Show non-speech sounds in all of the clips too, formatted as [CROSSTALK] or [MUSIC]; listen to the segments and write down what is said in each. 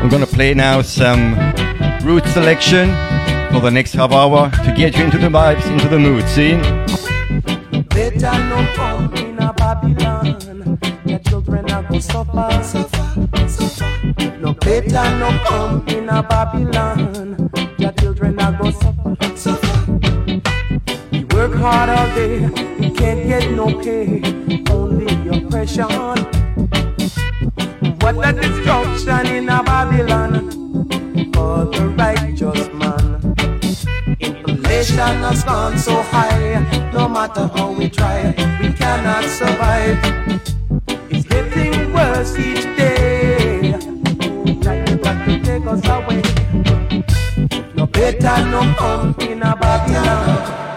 I'm gonna play now some root selection for the next half hour to get you into the vibes, into the mood. See? Babylon. Your children are gonna suffer, suffer. We work hard all day, can't get no pay, only oppression. What a destruction in a Babylon for the righteous man. Inflation has gone so high, no matter how we try, we cannot survive. It's getting worse each day. Oh, trying back to take us away. No better no come in a Babylon.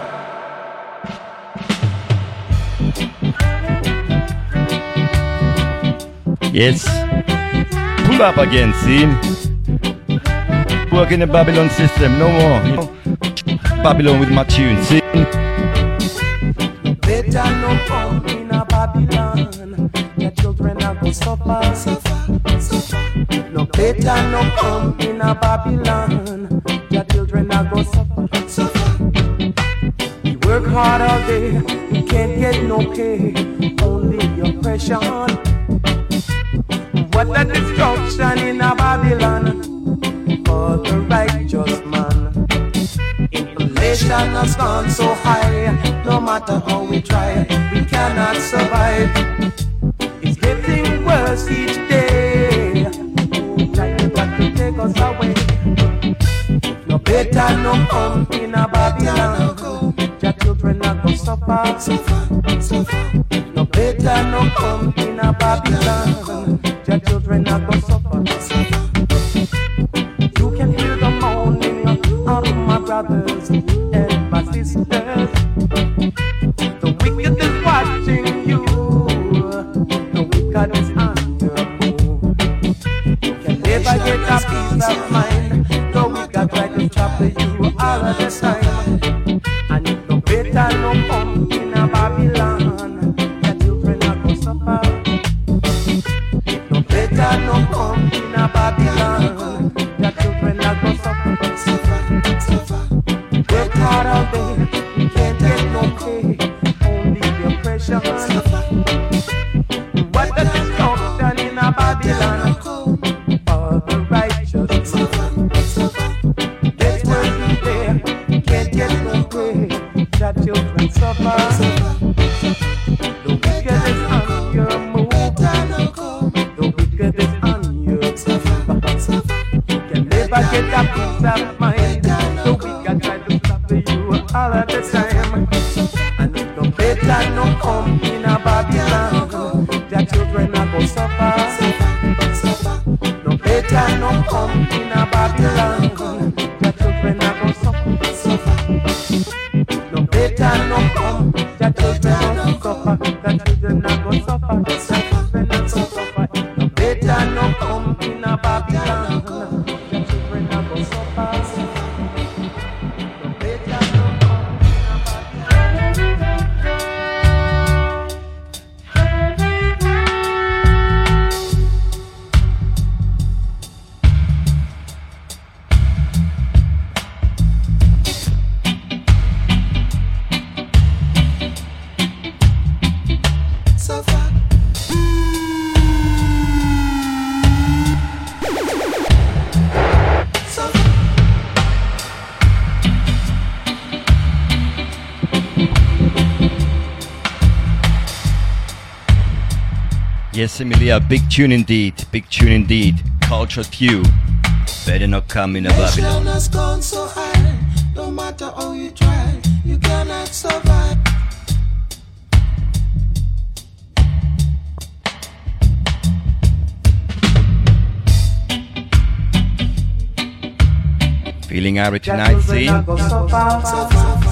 Yes. Pull up again, see? Work in the Babylon system, no more. Babylon with my tune, see? Better no come in a Babylon. Your children are gonna suffer, suffer. No better no come in a Babylon. Your children are gonna suffer, suffer. We work hard all day, we can't get no pay, only oppression. What a destruction in a Babylon for the righteous man. Inflation has gone so high, no matter how we try, we cannot survive. It's getting worse each day. Trying to take us away. No better no come in a Babylon. Your children are gonna suffer, suffer, suffer. No better no come in a Babylon. Never get a peace of mind. The wicked try to stop you all of the time. Yes, Emilia, big tune indeed. Big tune indeed. Culture Q. Better not come in a Babylon. Nation has gone so high, no matter how you try, you cannot survive. Feeling Irie tonight, see?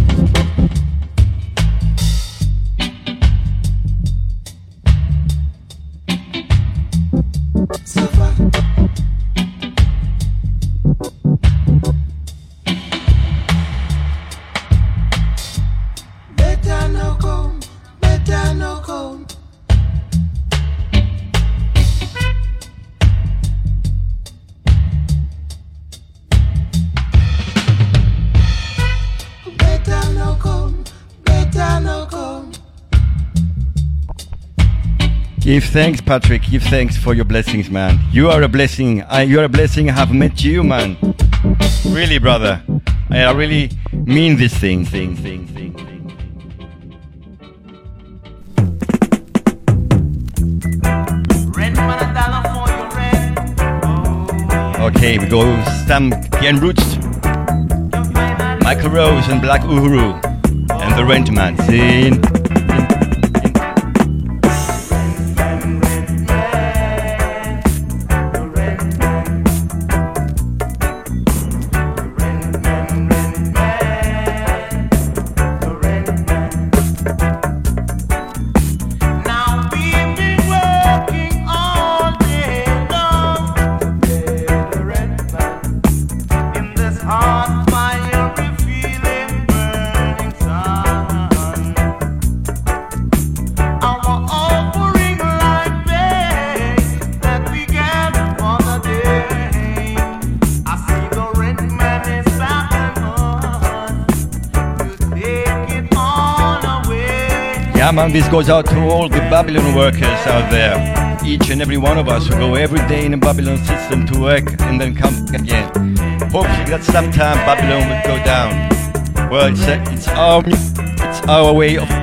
thanks, Patrick. Give thanks for your blessings, man. You are a blessing. I, you are a blessing. I have met you, man. Really, brother. I really mean this thing, thing, thing, thing, thing. Okay, we go Stam Gen Roots, Michael Rose and Black Uhuru, and the Rentman. Scene. Man, this goes out to all the Babylon workers out there. Each and every one of us who go every day in the Babylon system to work and then come again. Hopefully that sometime Babylon will go down. Well, it's, a, it's our it's our way of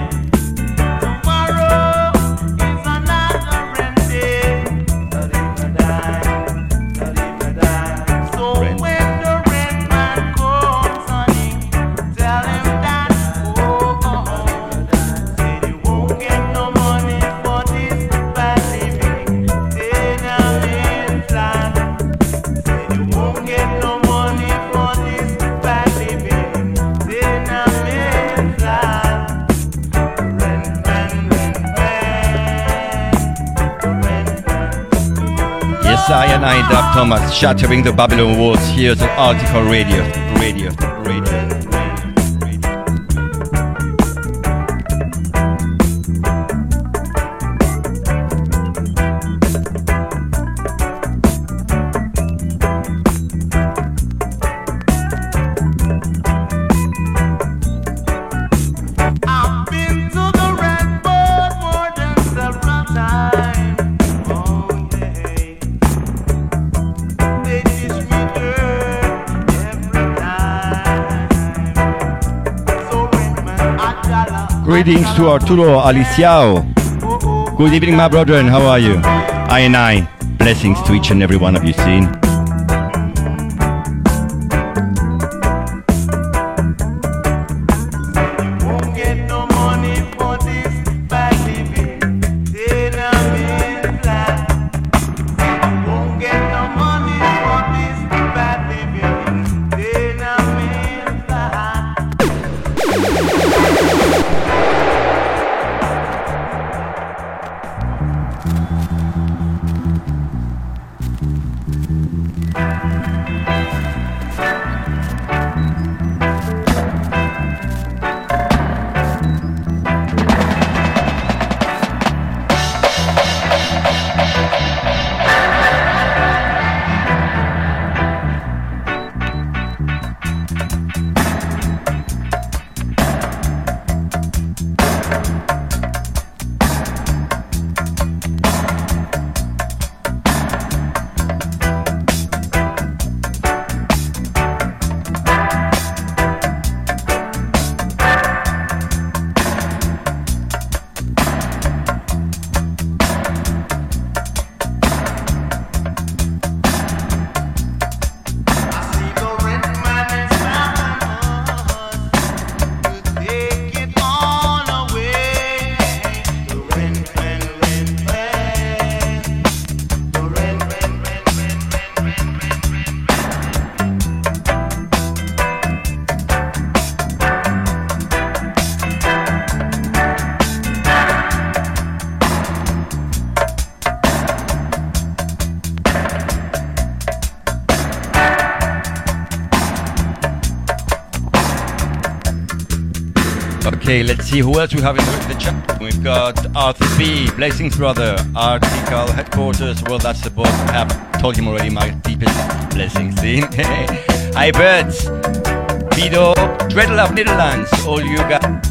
Cyanide Dub Thomas shattering the Babylon walls. Here's an Heartical radio, radio. Greetings to Arturo Aliciao. Good evening, my brother, and how are you? I and I. Blessings to each and every one of you seen. see who else we have in the chat. We've got Arthur B, Blessings Brother, Heartical Headquarters. Well, that's the boss I have told him already my deepest blessings to. [LAUGHS] Hi, birds. Pido, Dreadel Netherlands, all you guys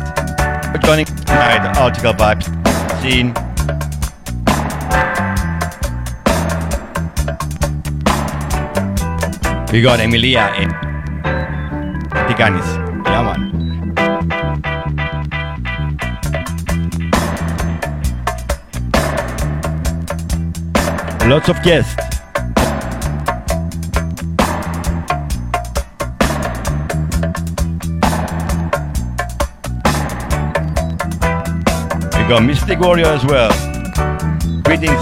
for joining tonight. Heartical Vibes scene. We got Emilia and Tiganis. Yeah, man. Lots of guests. We got Mystic Warrior as well. Greetings.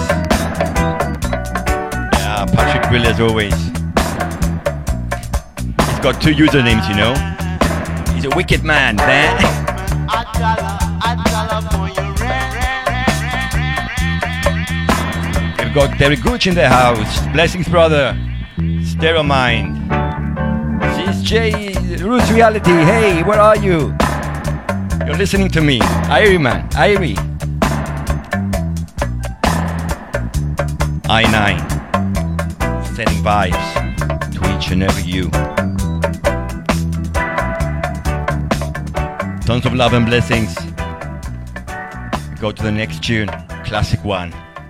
Yeah, Patrick Will as always. He's got two usernames, you know. He's a wicked man, man. [LAUGHS] got Derek Gooch in the house. Blessings, brother. Stereo Mind. This is Jay, Roots Reality. Hey, where are you? You're listening to me. Irie, man. Irie. I9. Sending vibes to each and every you. Tons of love and blessings. Go to the next tune, classic one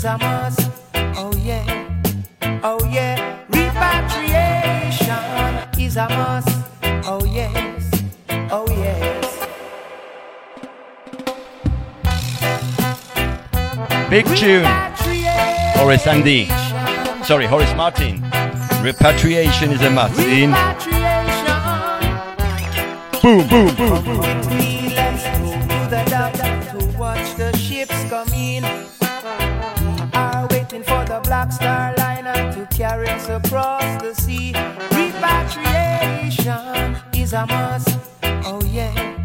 is a must. Oh yeah, oh yeah. Repatriation is a must. Oh yes, oh yes. Big tune. Horace Andy. Sorry, Horace Martin. Repatriation is a must. In. Boom, boom, boom, boom. Across the sea. Repatriation is a must. Oh yeah,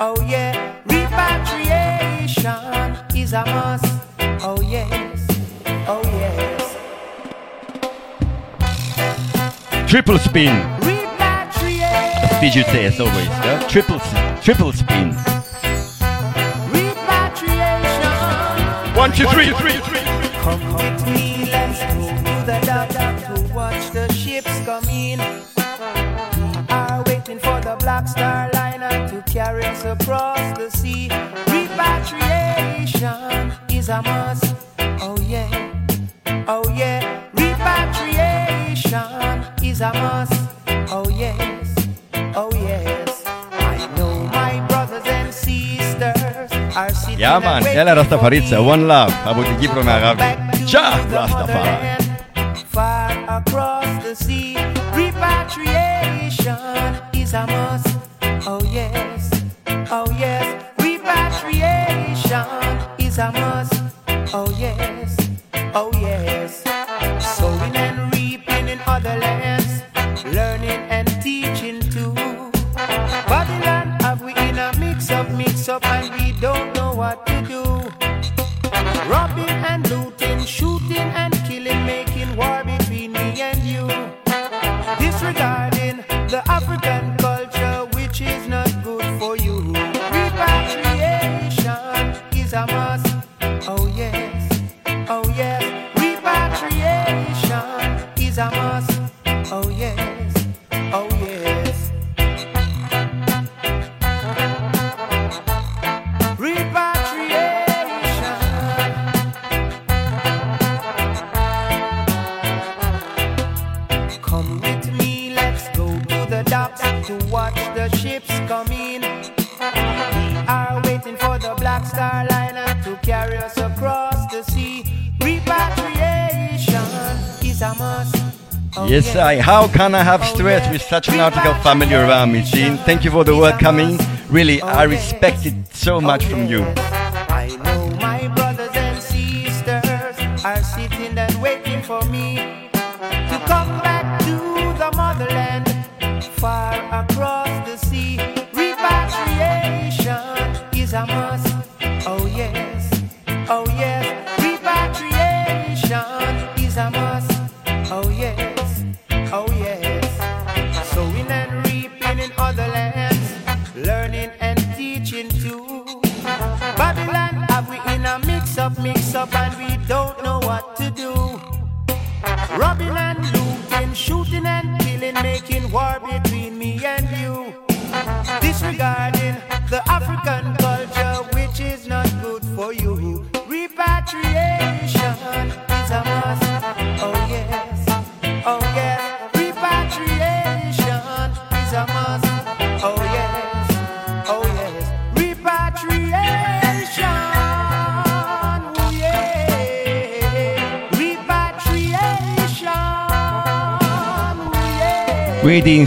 oh yeah. Repatriation is a must. Oh yes, oh yes. Triple spin. Repatriation. Did you say as always? Yeah? Triple, triple spin. Repatriation. One, two, three, three, three. Come with miles across the sea. Repatriation is a must. Oh yeah, oh yeah. Repatriation is a must. Oh yes, oh yes. I know my brothers and sisters are sitting. One Love, Rastafari. The ships come in. We are waiting for the Black Star liner to carry us across the sea. Repatriation is a must. Oh, Yes, I. How can I have oh, stress with such an heartical family around me? Jean, thank you for the word coming. Really, oh, I respect it so oh, much from you.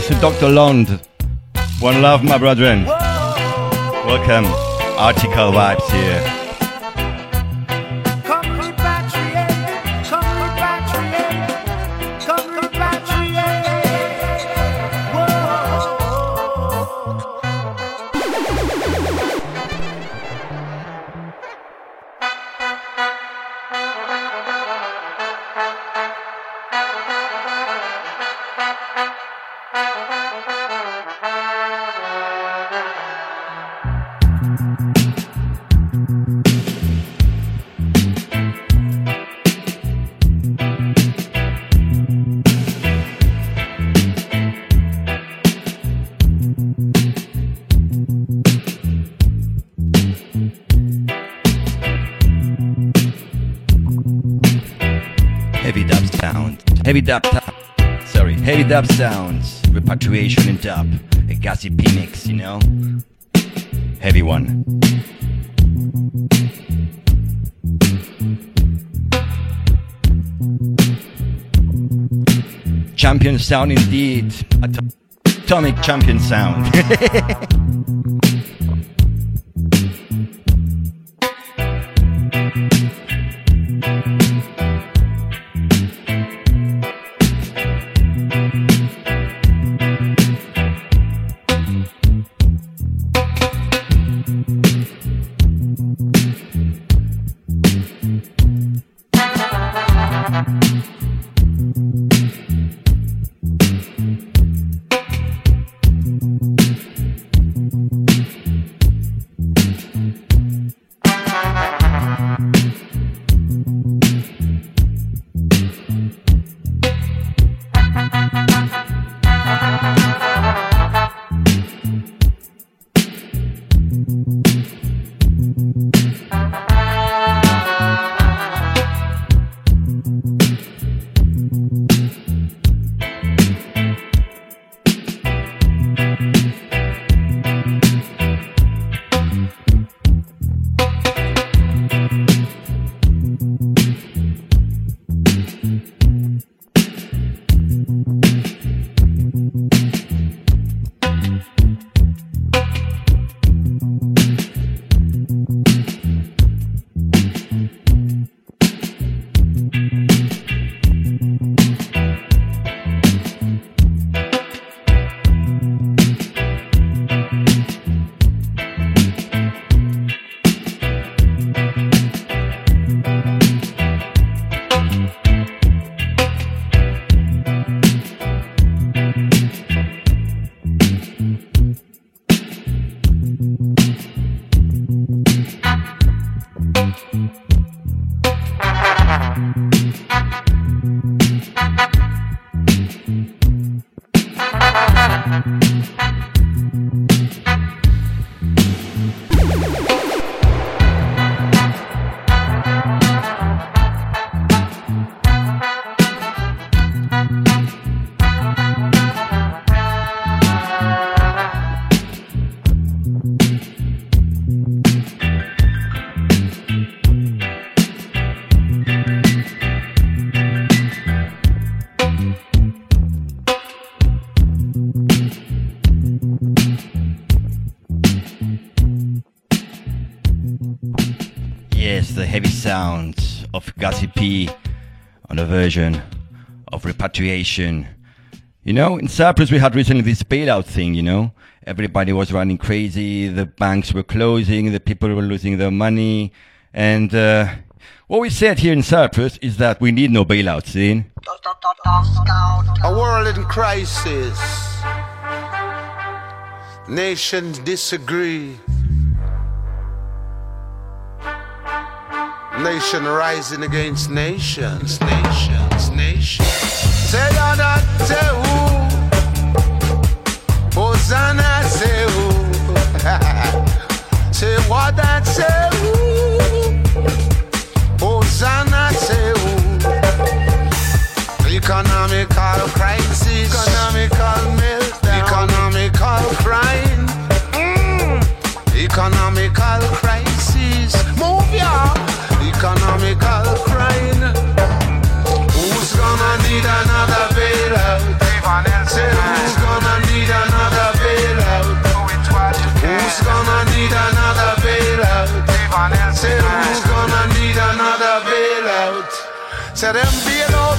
Greetings to Dr. Lond. One love, my brethren. Welcome. Heartical vibes here. Dub sounds. Repatriation in dub. A Gussie mix, you know? Heavy one. Champion sound indeed. Ato- Atomic champion sound. [LAUGHS] of Gussie P on a version of repatriation. You know, in Cyprus we had recently this bailout thing, you know. Everybody was running crazy, the banks were closing, the people were losing their money. And uh, what we said here in Cyprus is that we need no bailouts, in. A world in crisis. Nations disagree. Nation rising against nations, nations, nations. Say yada, say who? Hosanna, say who? [LAUGHS] say what that, say who? Hosanna, say who? Economic, Tell them be alone.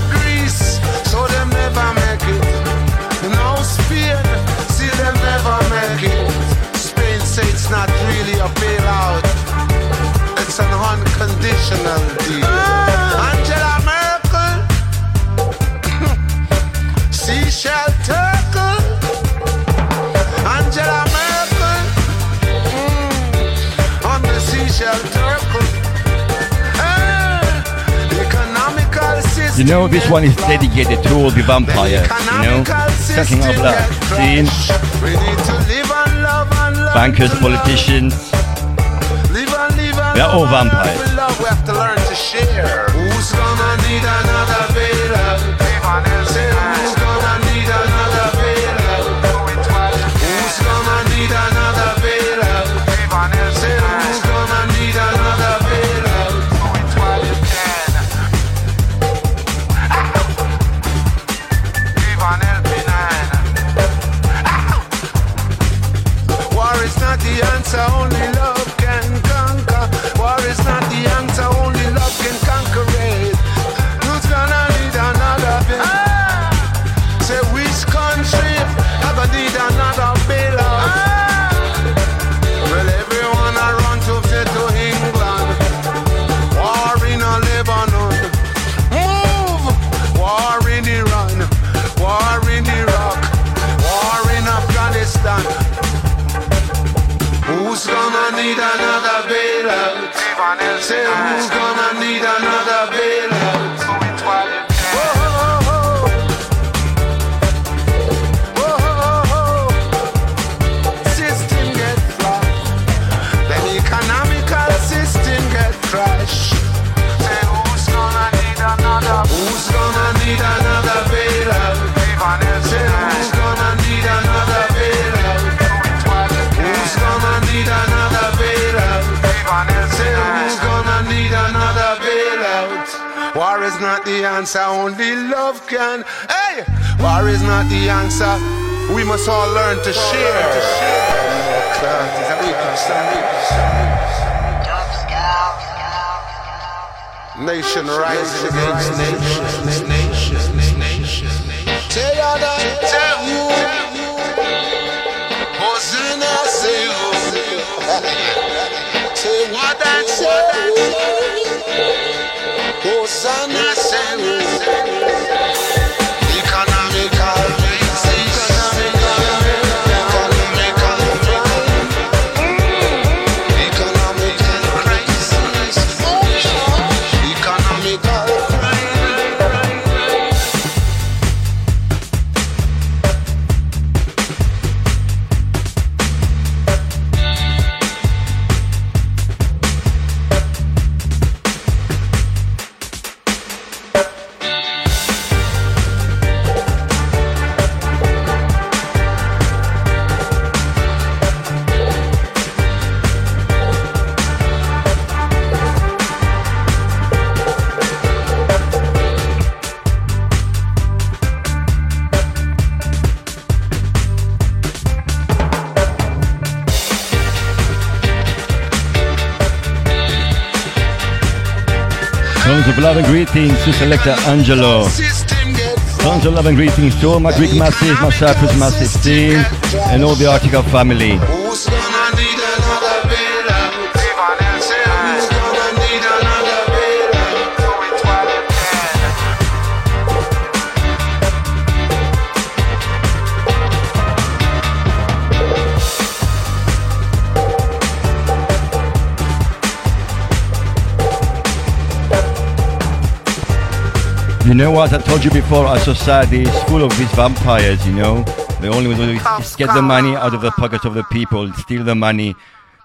You know, this one is dedicated to all the vampires, you know, sucking off that scene. Bankers, politicians, they're all vampires. answer, only love can. Hey, war is not the answer. We must all learn to share. Nation rises against nation. Nation, Say you. Hosanna, say. Say what I say. of love and greetings to selector Angelo. Tons of love and greetings to all my Greek masses, my Cyprus Massive team, and all the Heartical family. You know what? I told you before, our society is full of these vampires, you know? The only way to do is get the money out of the pockets of the people, steal the money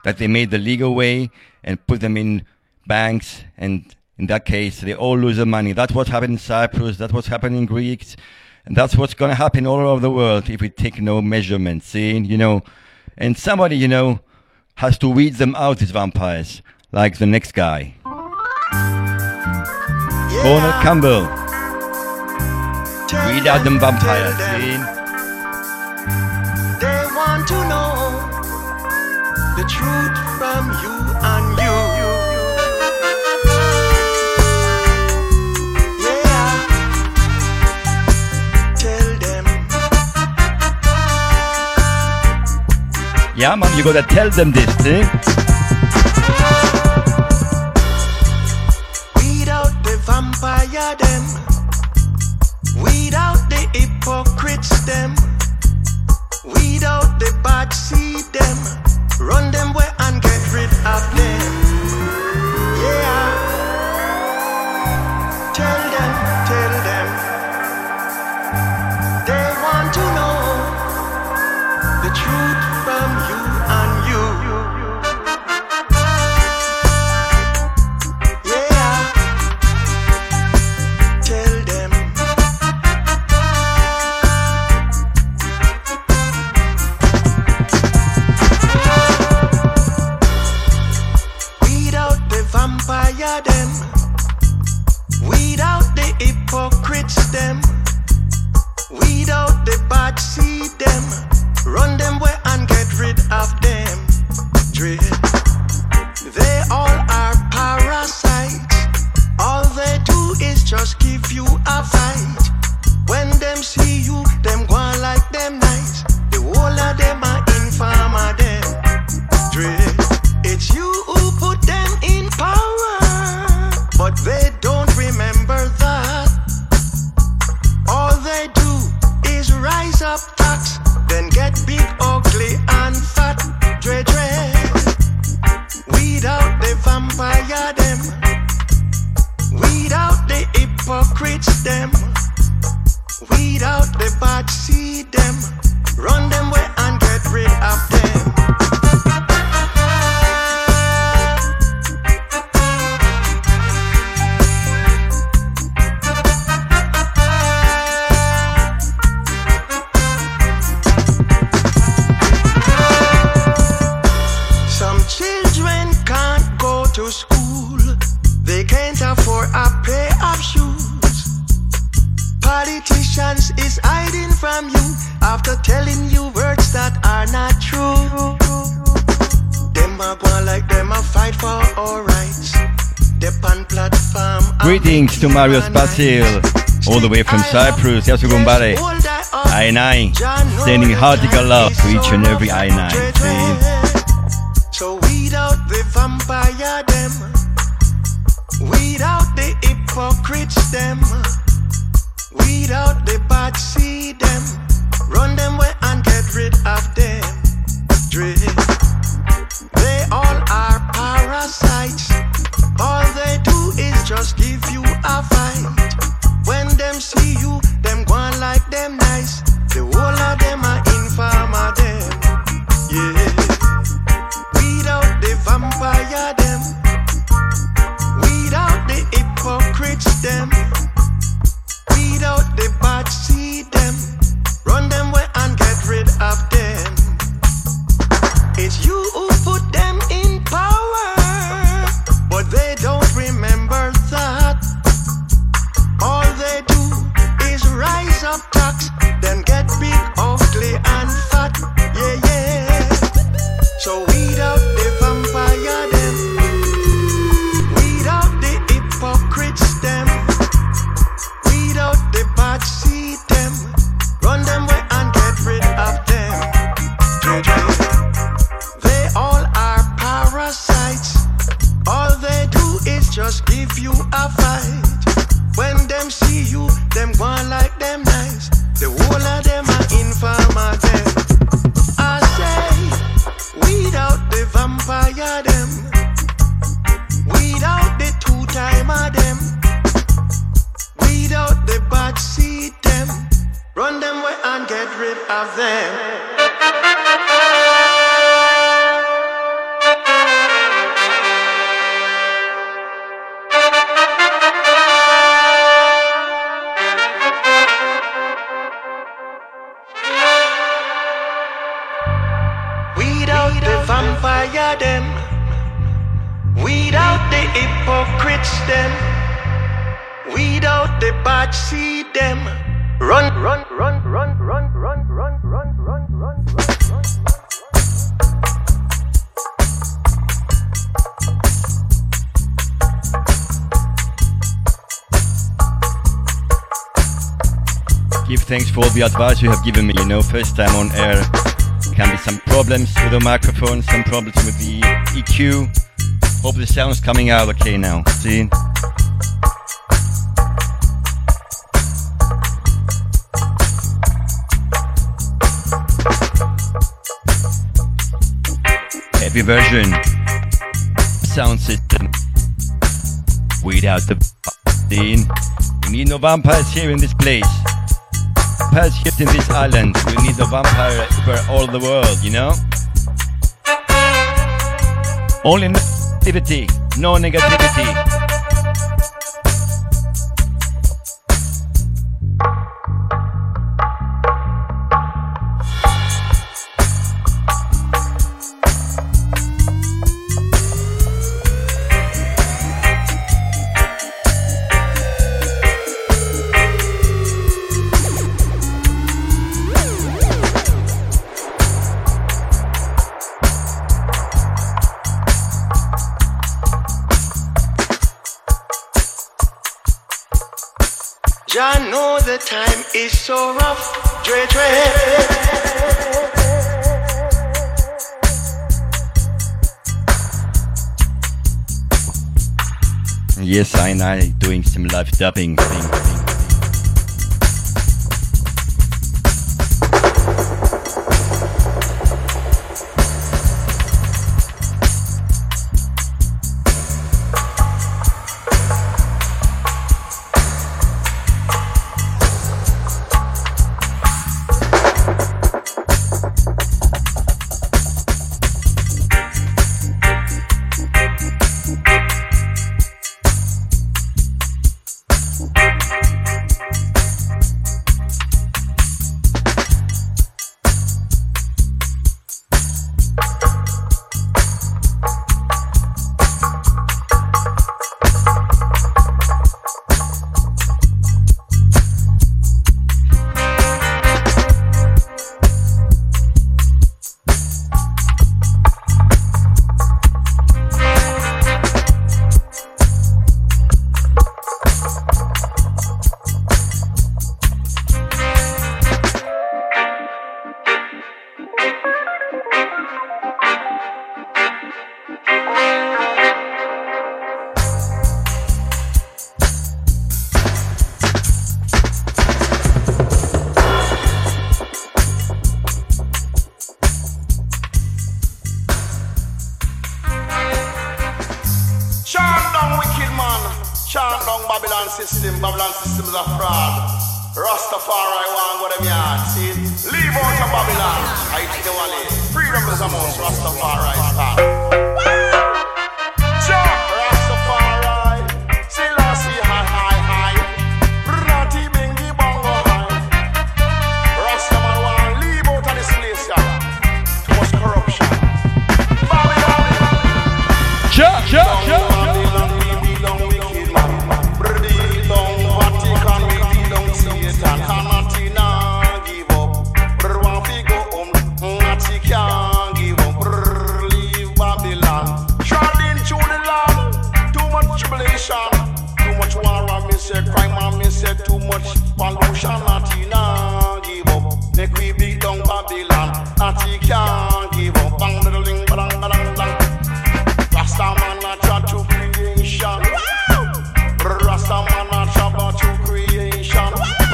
that they made the legal way and put them in banks. And in that case, they all lose the money. That's what happened in Cyprus. That's what's happening in Greece. And that's what's going to happen all over the world if we take no measurements. See, you know, and somebody, you know, has to weed them out, these vampires, like the next guy. Yeah. Campbell. Weed out them vampires. See? They want to know the truth from you and you. Yeah. Tell them, Yeah, man, you gotta tell them this, eh? see? weed out the vampire them. Weed out the hypocrites them. Weed out the bad seed them. Run them where and get rid of them. Hypocrites them. Weed out the bad seed them. Run them where and get rid of them. Dread. They all are parasites. All they do is just give you a fight. When them see you, them go like up tax, then get big, ugly, and fat. Dre, dre. Weed out the vampire them. Weed out the hypocrites them. Weed out the bad seed them. Run them away and get rid of them. Them a fight for our rights. Dep on platform. and Greetings to Marius Basil, all the way from Cyprus. love, Yasu yes, hold I up. I9, Jah know sending heartical love to each and every. I9. Dread, See? dread. So weed out the vampire them. Weed out the hypocrites them. Weed out the bad seed them. Run them away and get rid of them. Dread. Parasites. All they do is just give you advice you have given me. You know, first time on air can be some problems with the microphone, some problems with the EQ. Hope the sound's coming out okay now. See? Heavy version sound system without the scene. We need no vampires here in this place. Vampires here in this island. We need a vampire for all the world, you know? Only negativity, no negativity. Dubbing thing.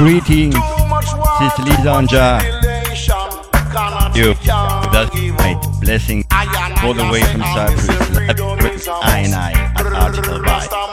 Greetings, this is You, that night, blessing all the way from Cyprus, Latin, I and I, at Heartical Vibes.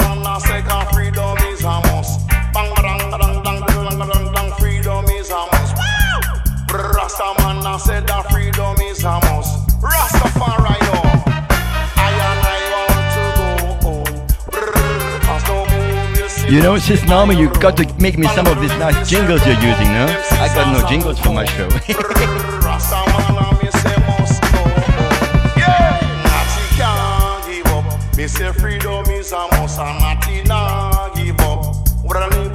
You know, sis normal, you got to make me some of these nice jingles you're using, no? I got no jingles for my show. Freedom is a must give up.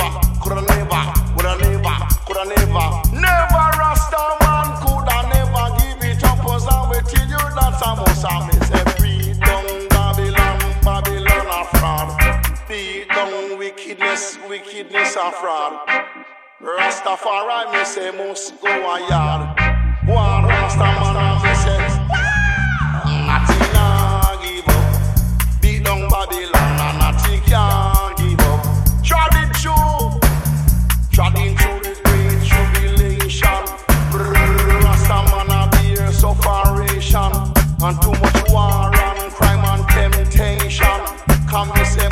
saffron. Rastafari, me say, must go a yard. Go on, Rastaman, me say, nothing can give up. Beat down Babylon, and nothing can give up. Trotting through, trotting through this great tribulation. Rastaman, a beer separation, and too much war and crime and temptation. Come, me say,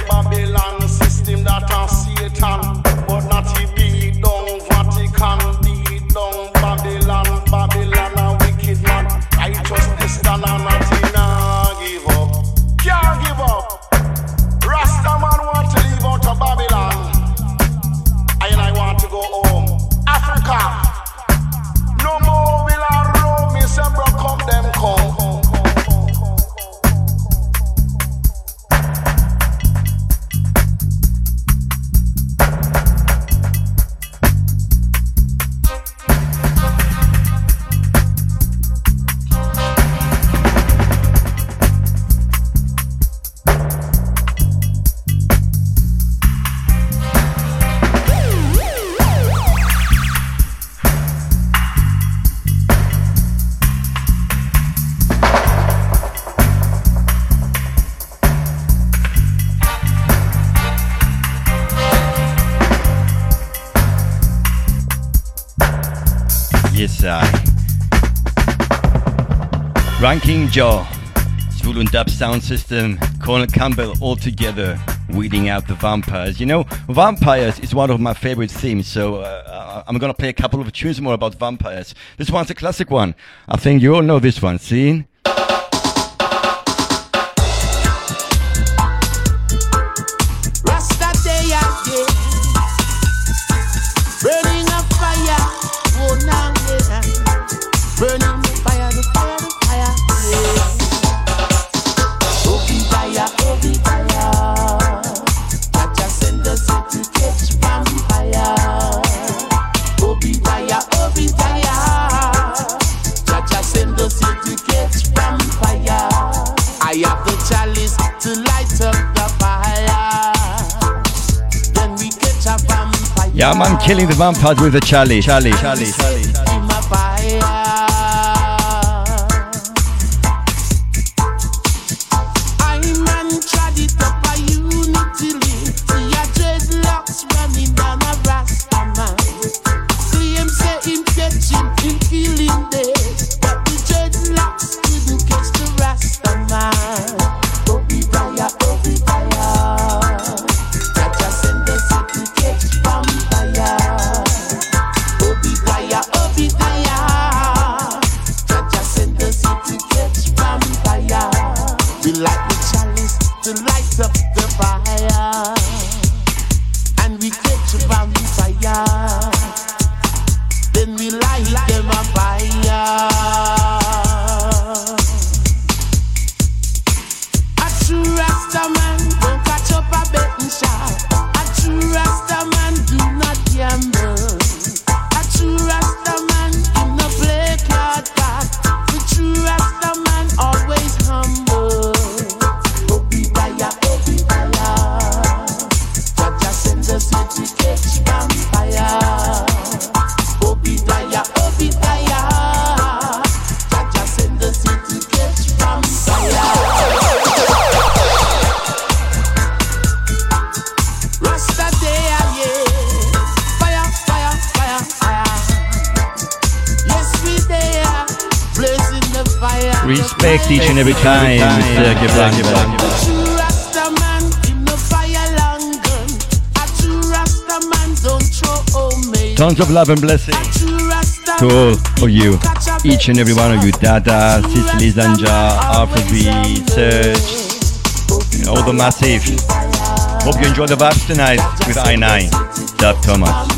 Joe, Swul Dub Sound System, Colonel Campbell all together weeding out the vampires. You know, vampires is one of my favorite themes, so uh, I'm gonna play a couple of tunes more about vampires. This one's a classic one. I think you all know this one. See? Yeah, man, killing the vampires with a Charlie. Charlie. Charlie. Charlie. It's each and every time, Sergey Blankenberg. Tons of love and blessing to all of you, each and every one of you, Dada, Sicily Zanja, Afrobeat, Serge, and all the massive. Hope you enjoy the vibes tonight with I9, Dub Thomas.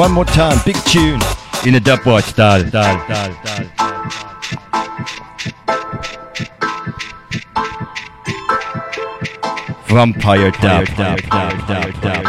One more time, big tune in a dubwise style. style, style, style. Vampire dub.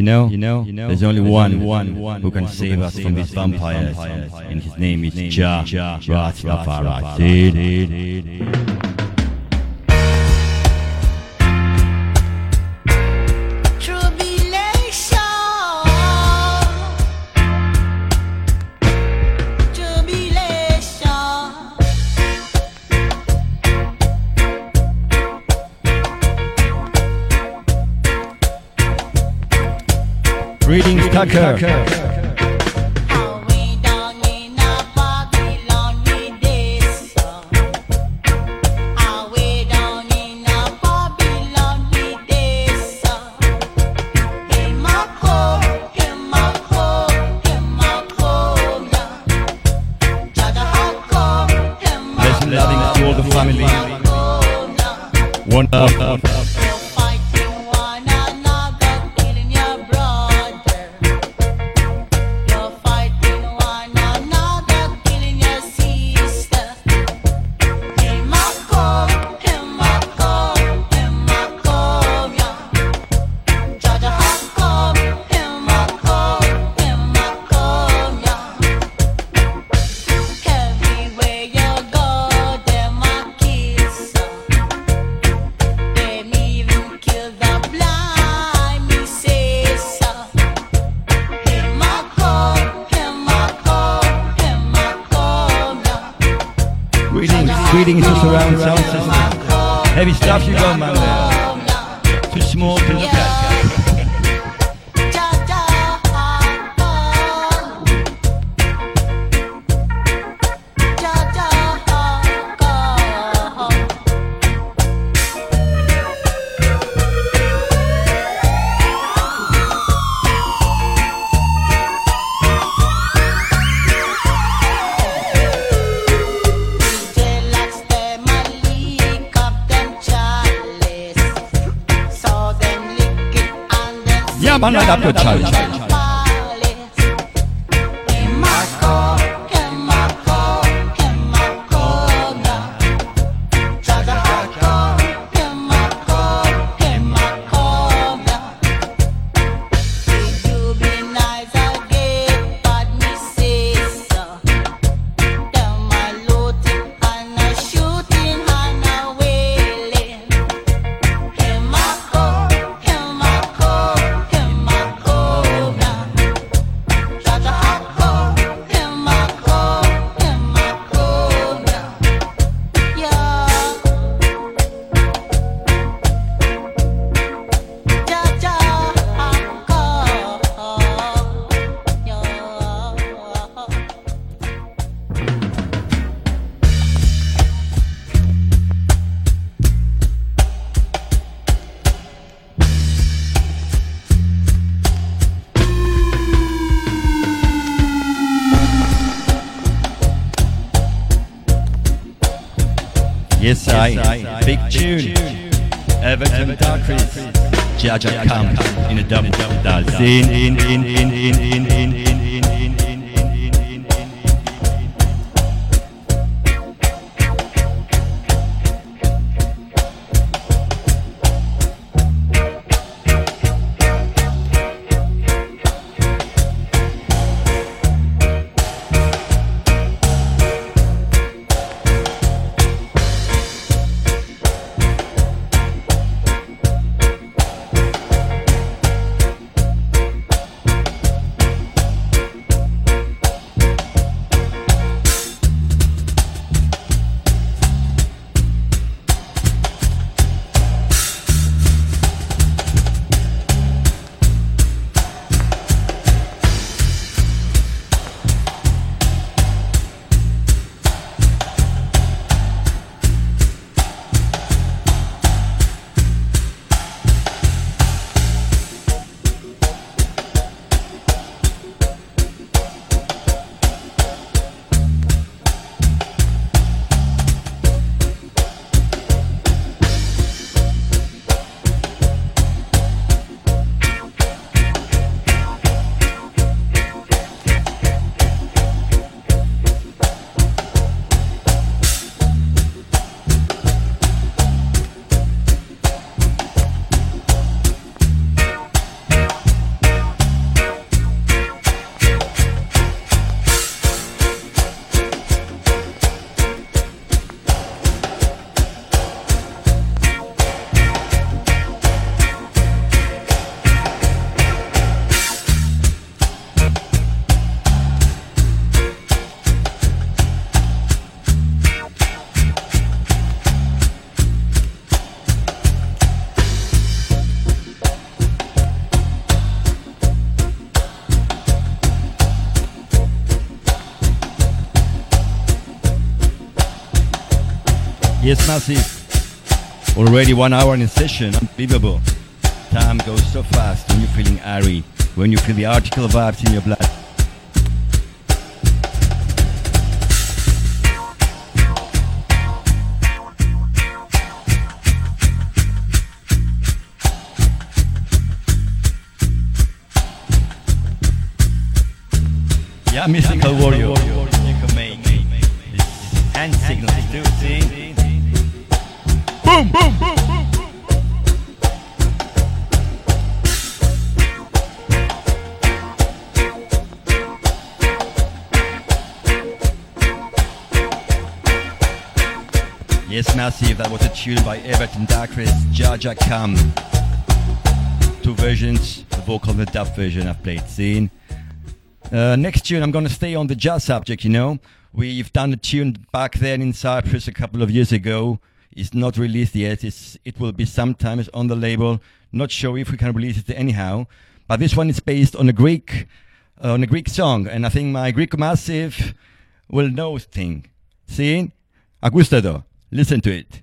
There's only one, one who can save us from these vampires, and his name is Jah Rastafari. Tucker. Stuff you got, man. There. Too Jaja come in in in in in in Yes, massive. Already one hour in session, unbelievable. Time goes so fast when you're feeling Irie, when you feel the Heartical vibes in your blood. Darkness, Jaja Cam. Two versions, the vocal and the dub version I've played. Scene. Uh, next tune, I'm going to stay on the jazz subject, you know. We've done a tune back then in Cyprus a couple of years ago it's not released yet. It's, it will be sometimes on the label. Not sure if we can release it anyhow. But this one is based on a Greek, uh, on a Greek song, and I think my Greek massive will know thing. See? Ακούστε το. Listen to it.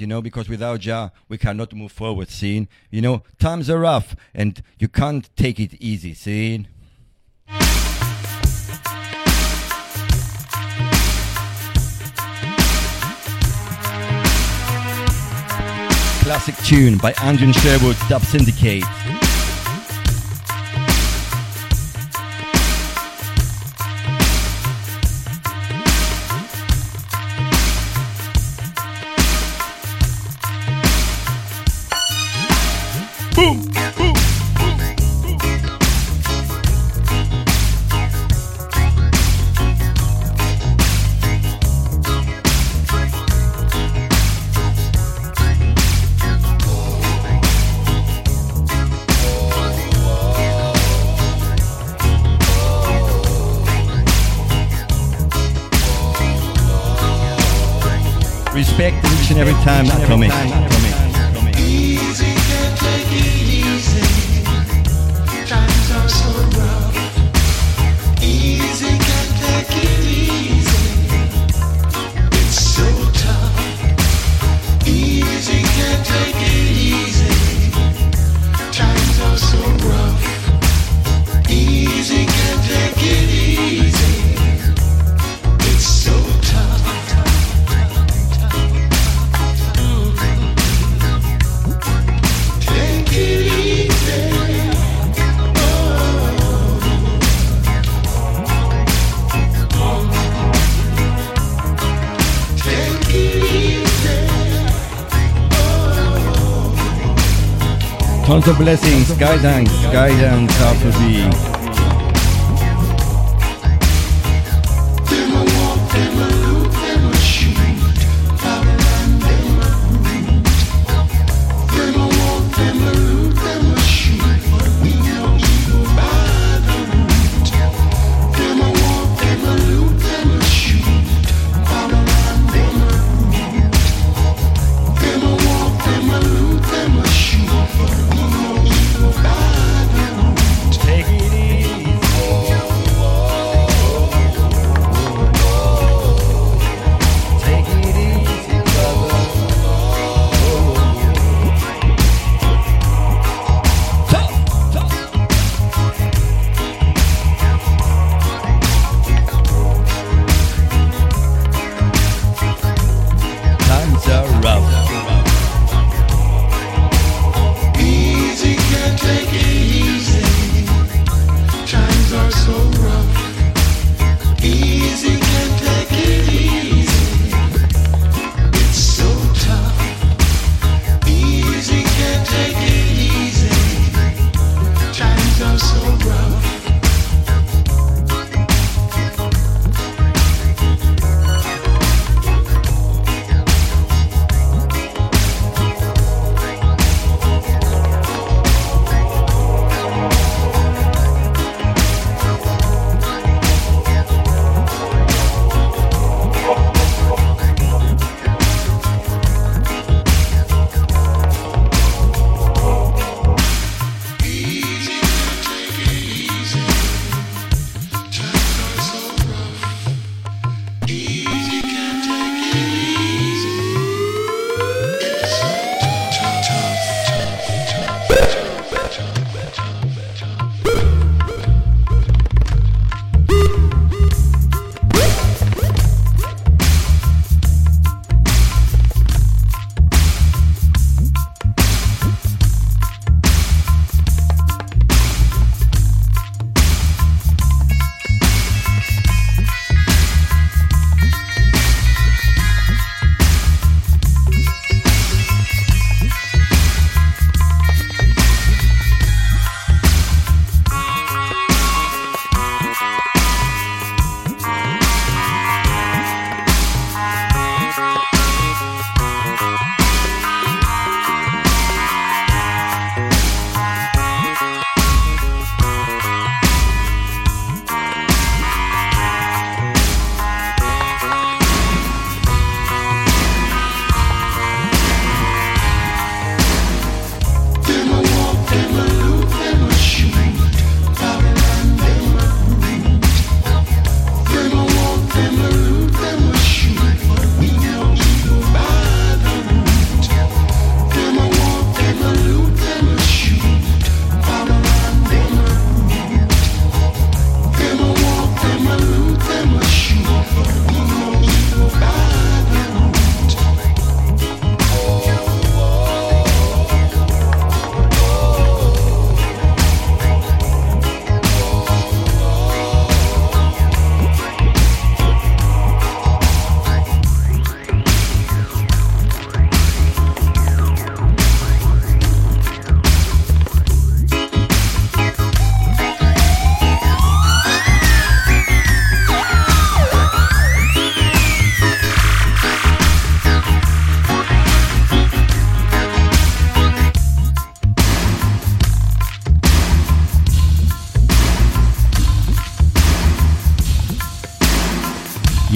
you know, because without Jah, we cannot move forward, seeing. You know, times are rough and you can't take it easy, seeing. Classic tune by Adrian Sherwood, Dub Syndicate. and every time. I come in. Tons of blessings. Skydance. Skydance after me.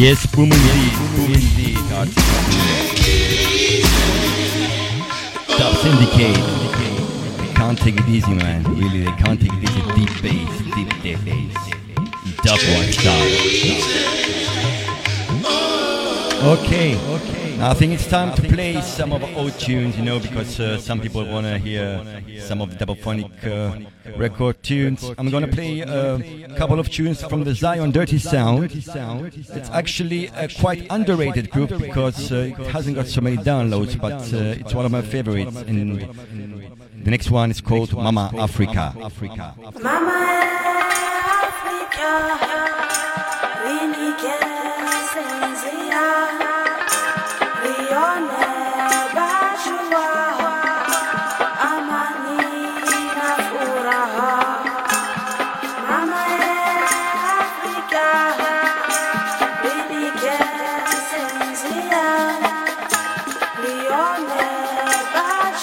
Yes, boom indeed. Dub Syndicate. Can't take it easy, man. Really, they can't take it easy. Deep bass, deep, deep bass. Dub one style. Okay, okay. I think it's time to play some of our old tunes, you know, because uh, some people want to hear some of the Dubophonic uh, record tunes. I'm going to play uh, a couple of tunes from the Zion Dirty Sound. It's actually a quite underrated group because uh, it hasn't got so many downloads, but uh, it's one of my favorites. And the next one is called Mama Africa. Mama Africa,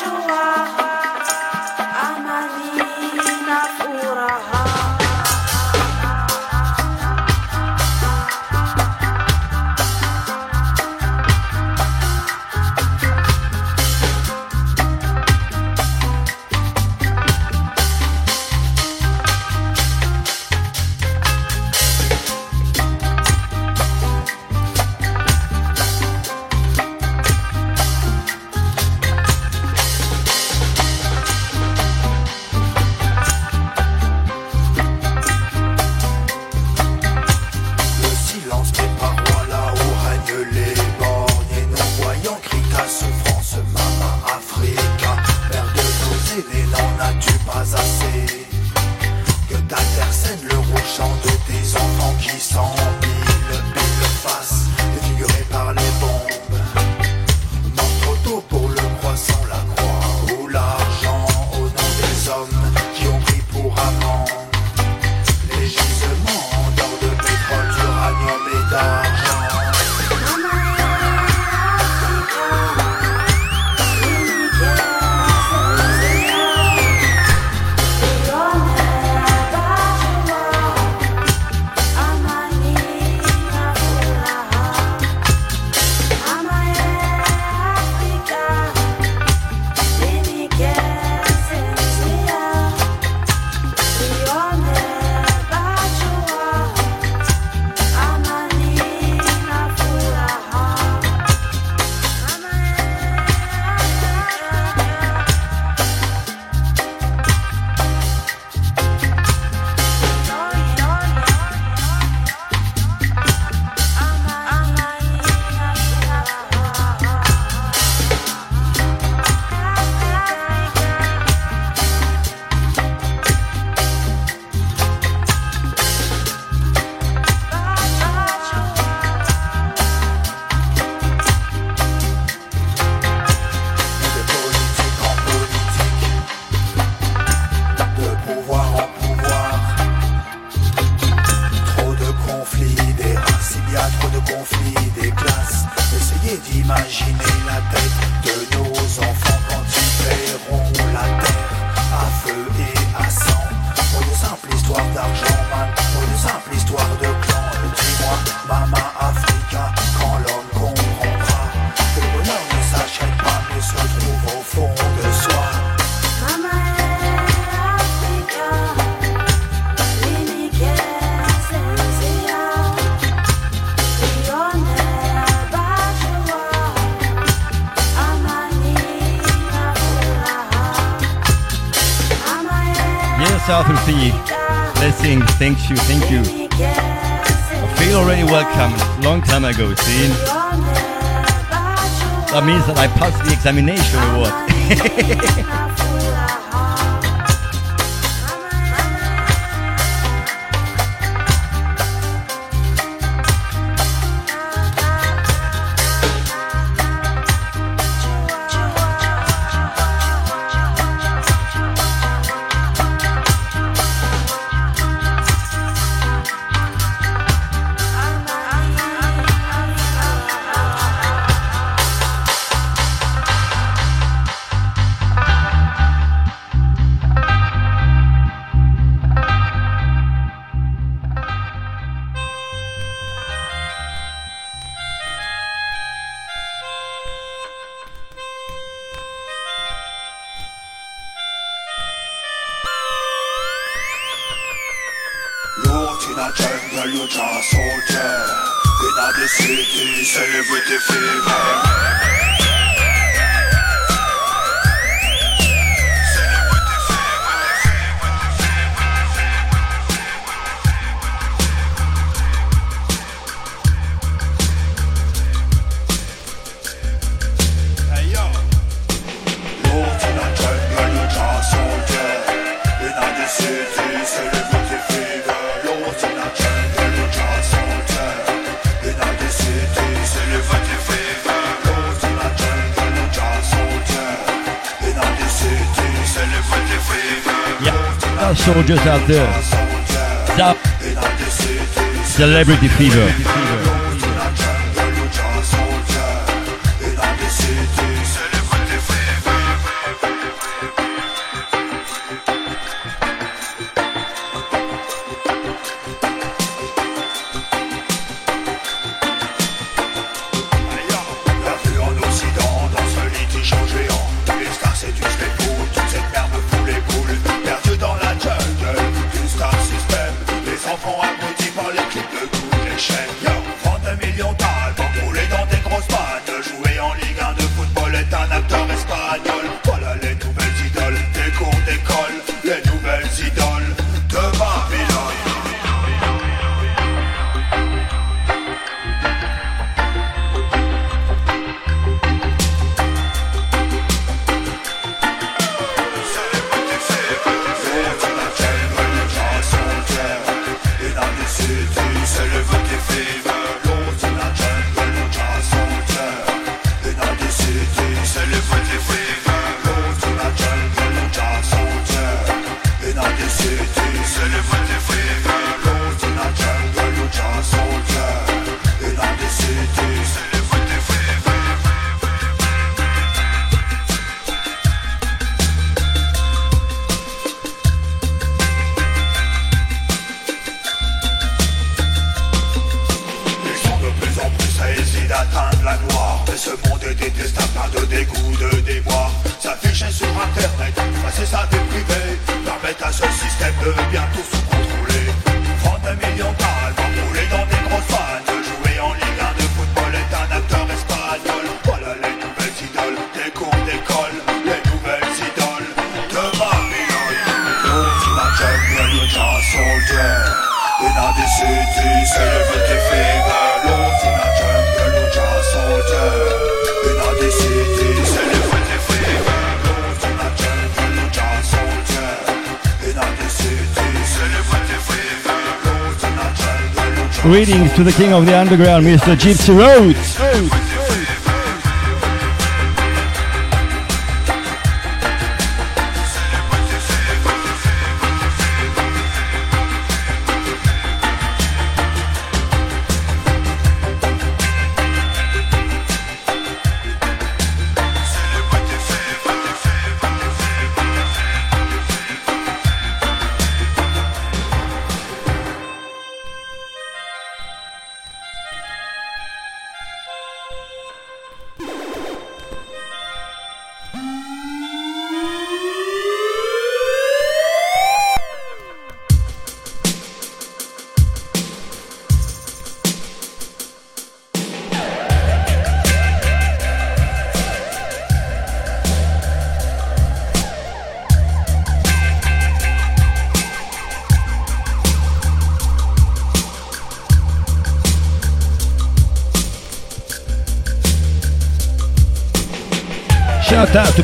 oh. Thank you, thank you. I feel already welcome. Long time ago, see? That means that I passed the examination or what? [LAUGHS] out there. Celebrity fever. mais uma Greetings to the king of the underground, Mr. Gypsy Rhodes.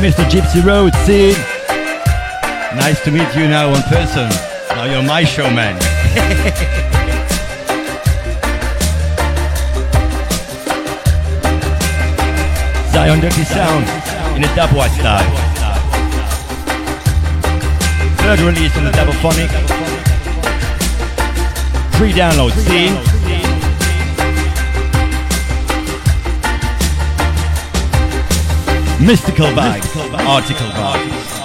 Mr. Gypsy Road scene. Nice to meet you now in person. Now you're my showman. [LAUGHS] Zion Dirty Sound in a dubwise style. Third release on the Dubophonic. Free download, see? Mystical Vibes, Heartical Vibes.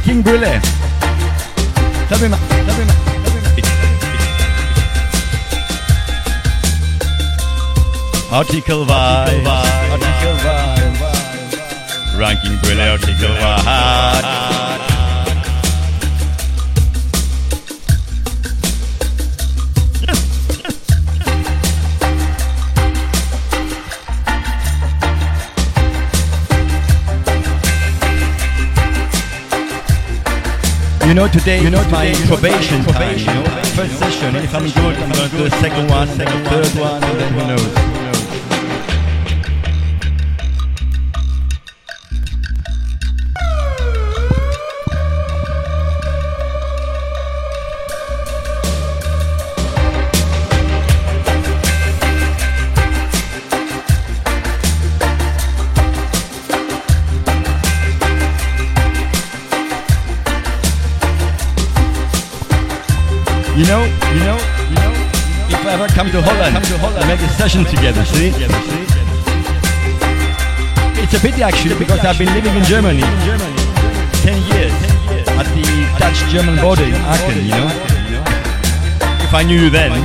Ranking Brûlé. Salut, ma. Salut, ma. Heartical vibe. Know today, you know my probation, probation time, you know, first session. If I'm good, I'm gonna do a second one, second, third one, and then. Who knows. Together, see? It's a pity actually because I've been living in Germany 10 years at the Dutch-German border in Aachen, you know? If I knew you then, I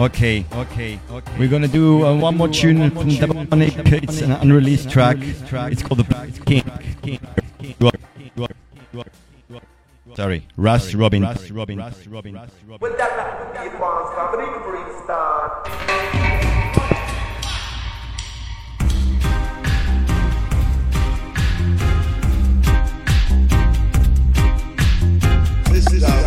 Okay, okay, okay. We're gonna do uh, one more tune from Demonic. It's an unreleased track. It's called The Black King. Sorry, Russ Robin. Russ Robin. Russ Robin. With that, the advanced comedy restart. Well,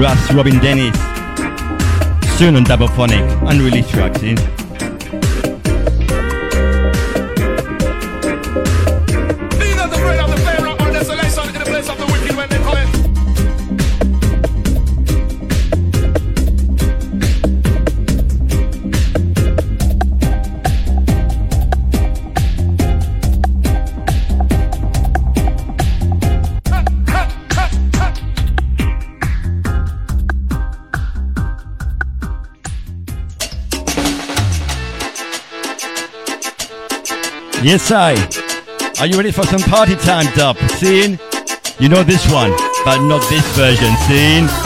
Russ Robin Dennis. Soon on Dubophonic. Unreleased tracks, see? Yes, I. Are you ready for some party time, Dub? Scene? You know this one, but not this version. Scene?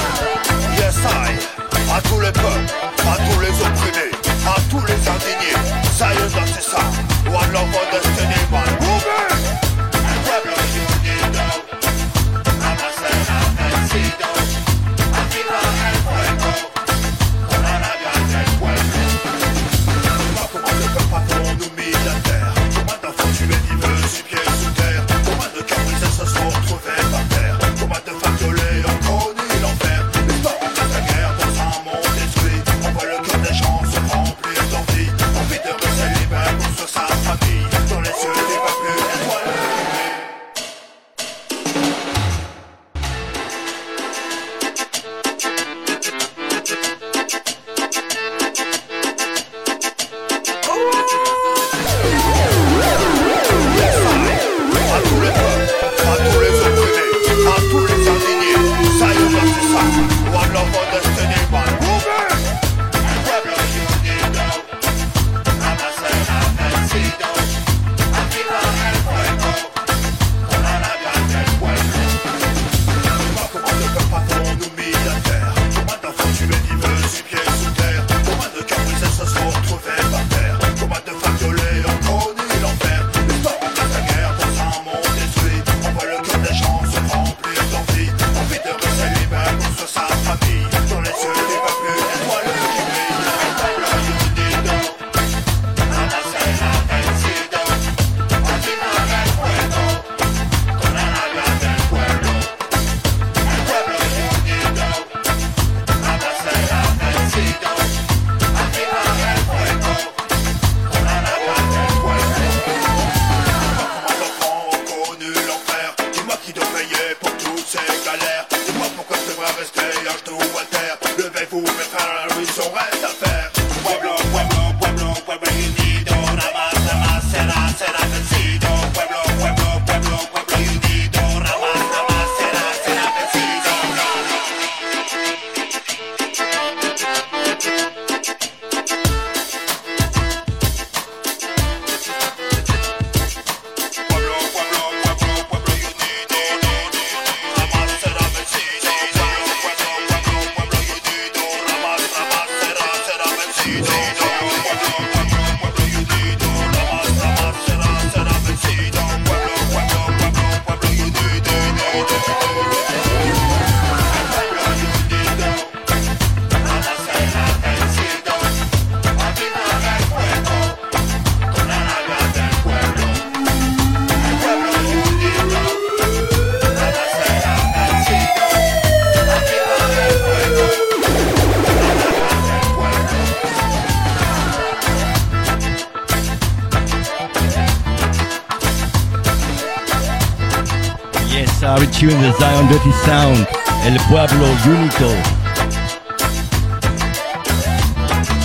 Sound, El Pueblo Único.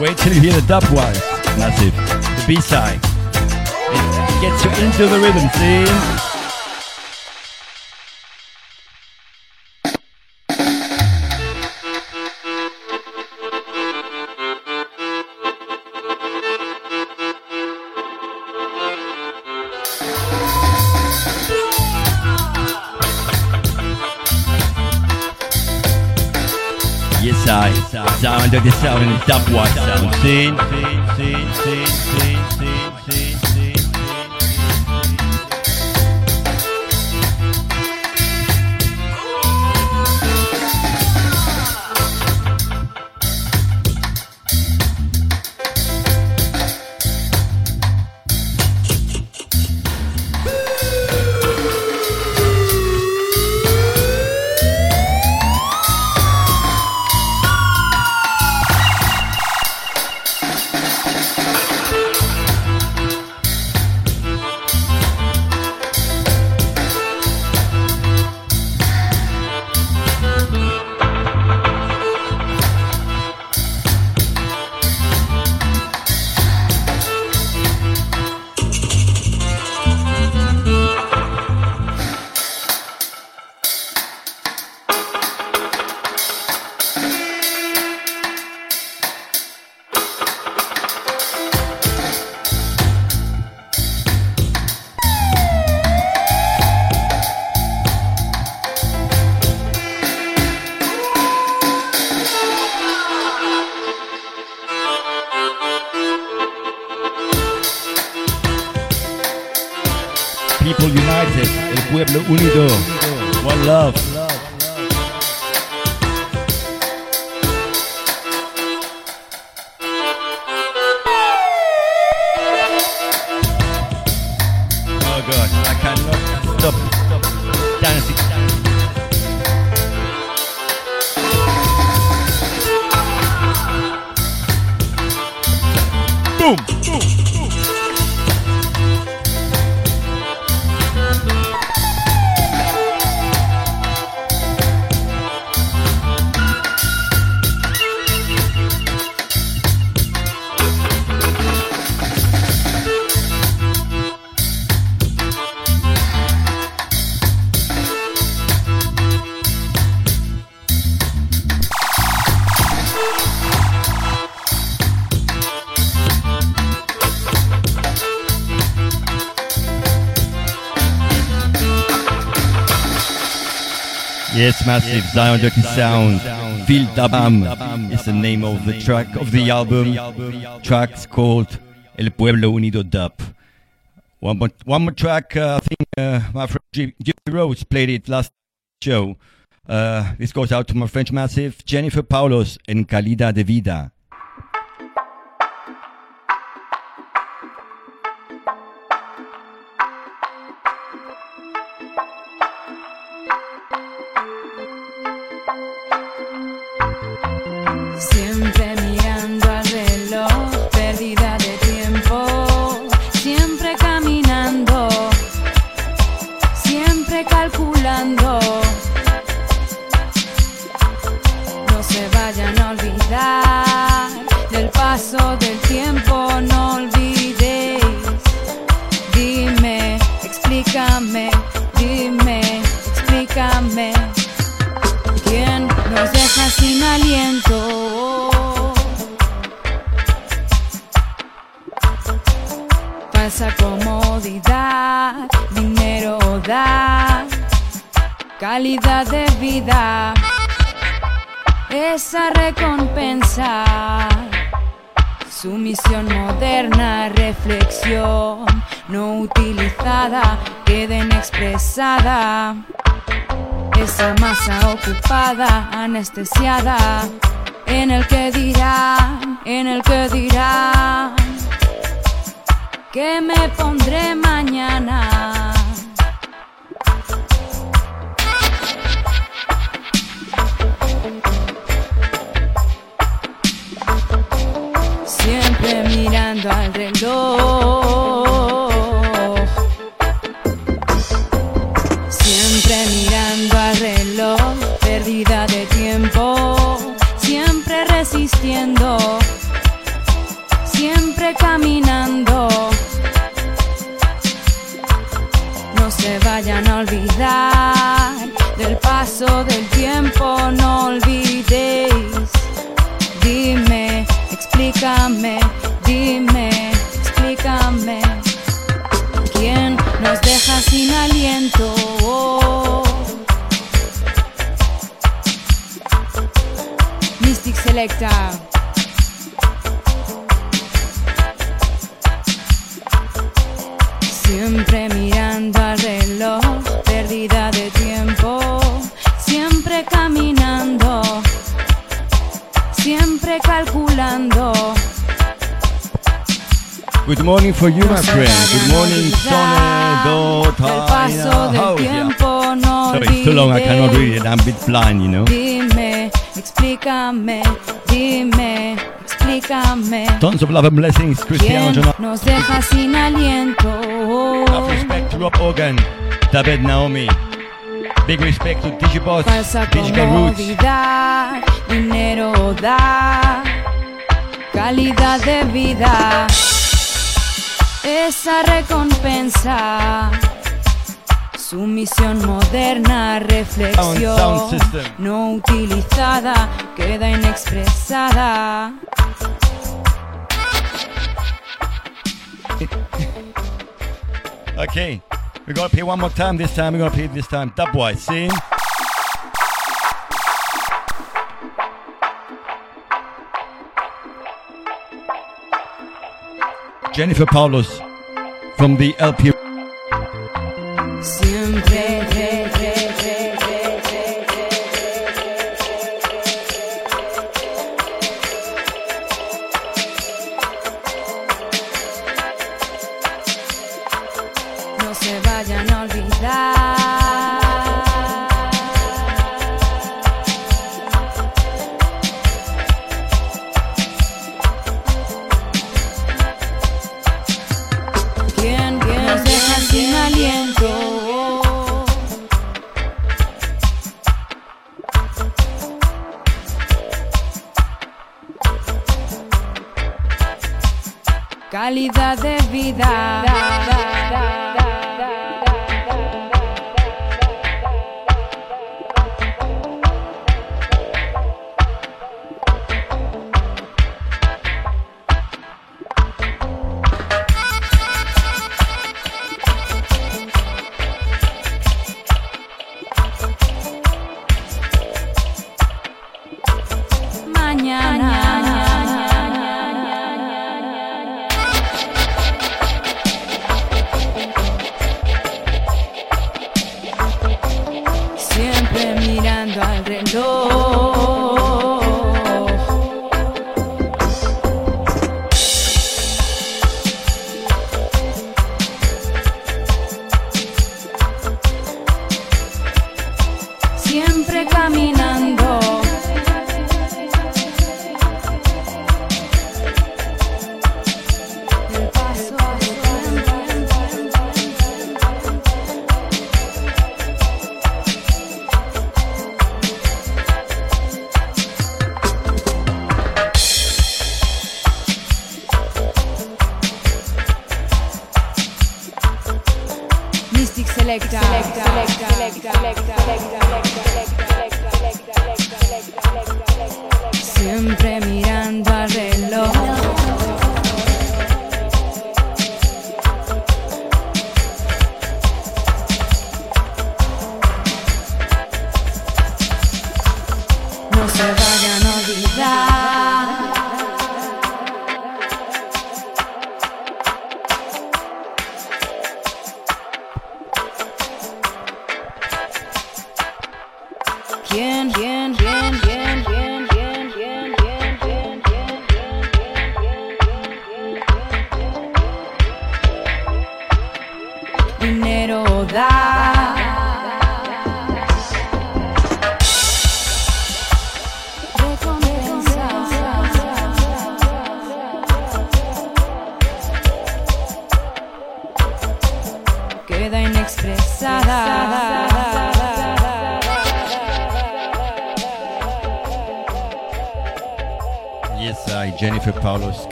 Wait till you hear the dub wise. Massive. The B-side. It gets you into the rhythm, see? check this out in the dub watch sound. Massive Zion Dirty Sound. Phil Dabam is the name of the track of the album. Track's called El Pueblo Unido Dub. One more, one more track. Uh, I think uh, my friend Jimmy Rose played it last show. Uh, this goes out to my French massive Jennifer Paulos en Calidad de Vida. Digiboss, Digital Roots. dinero da, calidad de vida esa recompensa. Sumisión moderna, reflexión no utilizada, queda inexpresada. [LAUGHS] okay, we're gonna play one more time. This time we're gonna play this time dubwise. See? Jennifer Paulus from the LP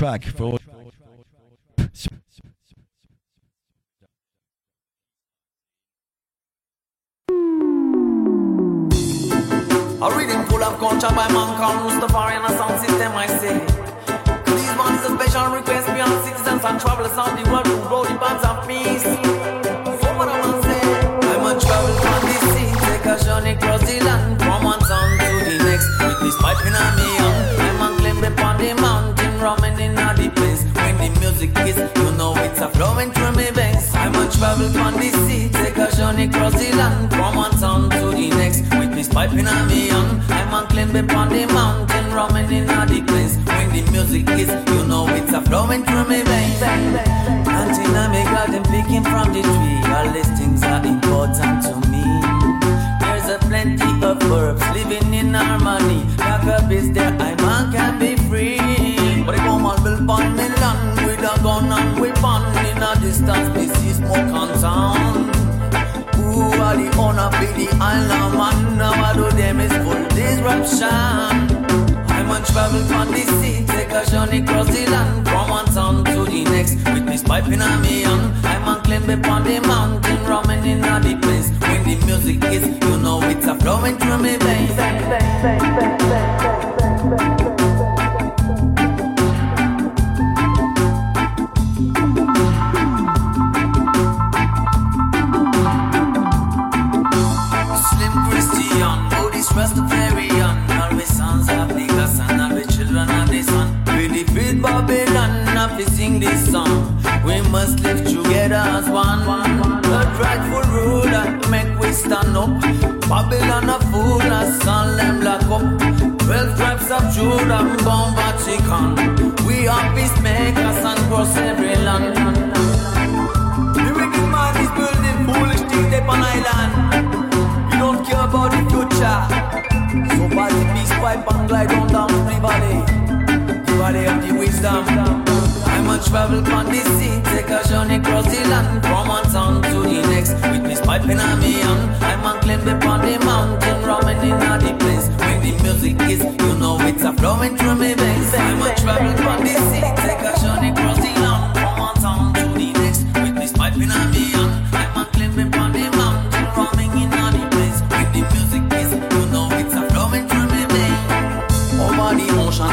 track for A reading full of culture by Mankan Mustafari and a sound system I say. These ones a special request beyond citizens and travelers on the world who roll the bands of peace Journey across the land. From one town to the next. With this pipe in me I'm a climb upon the mountain Roaming in all the place. When the music is You know it's a flowing through me veins. I'm a travel on the sea Take a journey across the land. From one town to the next. With this pipe in me I'm a climb upon the mountain Roaming in all the place. When the music is You know it's a flowing through me veins. Planting a me garden Picking from the tree. All these things are important to me plenty of verbs Living in harmony. Like a beast there. I man can be free. But if woman will burn me land With a gun and weapon In a distance. See smoke and sound Who are the owner be the island? Man Now I do them is full disruption On travel on the sea Take a journey across the land. From one town to the next With this pipe in a me hand I'm on climb upon the mountain Roaming in a the place. When the music is You know it's a flowing through me veins. Slim Christian, Buddhist Rastafarian Always have to sing this song. We must live together as one. The rightful ruler make we stand up. Babylon a fool, a them lock up. Twelve tribes of Judah, born Vatican. We are peacemakers and cross every land. The wicked man is building foolish things upon island. You don't care about the future. So party peace pipe and glide down down the valley. Of the wisdom. I travel on the sea, take a journey across the land, from one town to the next. With me pipe in a me hand, I'm on climb upon the mountain, ramen in a the place. When the music is, you know it's a flowing through me veins. I must travel on the sea, take a journey across the land, from one town to the next. With me pipe in a me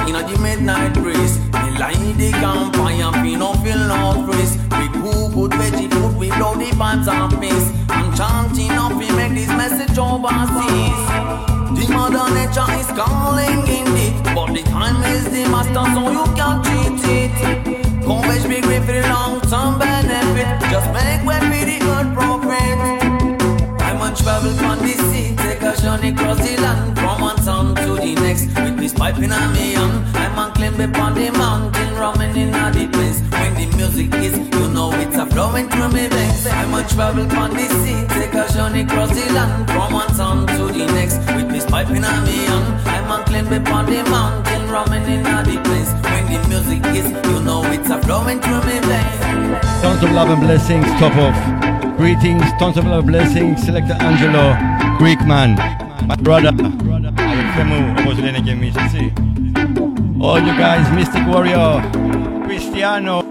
in a the midnight breeze. Line the campfire, we no feel no breeze. We cook good veggie food, we blow the pants and peace. I'm chanting up, we make this message overseas. The mother nature is calling indeed, but the time is the master, so you can't cheat it. Converge big grip for the long term benefit. Just make way for the good profit. I must travel on the sea, take a journey across the land, from one town to this pipe in me um, hand, I'm on climb upon the mountain, um, ramen in a the place. When the music is, you know it's a flowing through me veins. I must travel on the sea, take a journey across the land, from one town to the next. With pipe um, in a me hand, I'm on climb upon the mountain, ramen in a the place. When the music is, you know it's a flowing through me veins. Tons of love and blessings, top off. Greetings, tons of love and blessings, Selector Angelo, Greek man, my brother, Gemisi. All you guys, Mystic Warrior, Cristiano.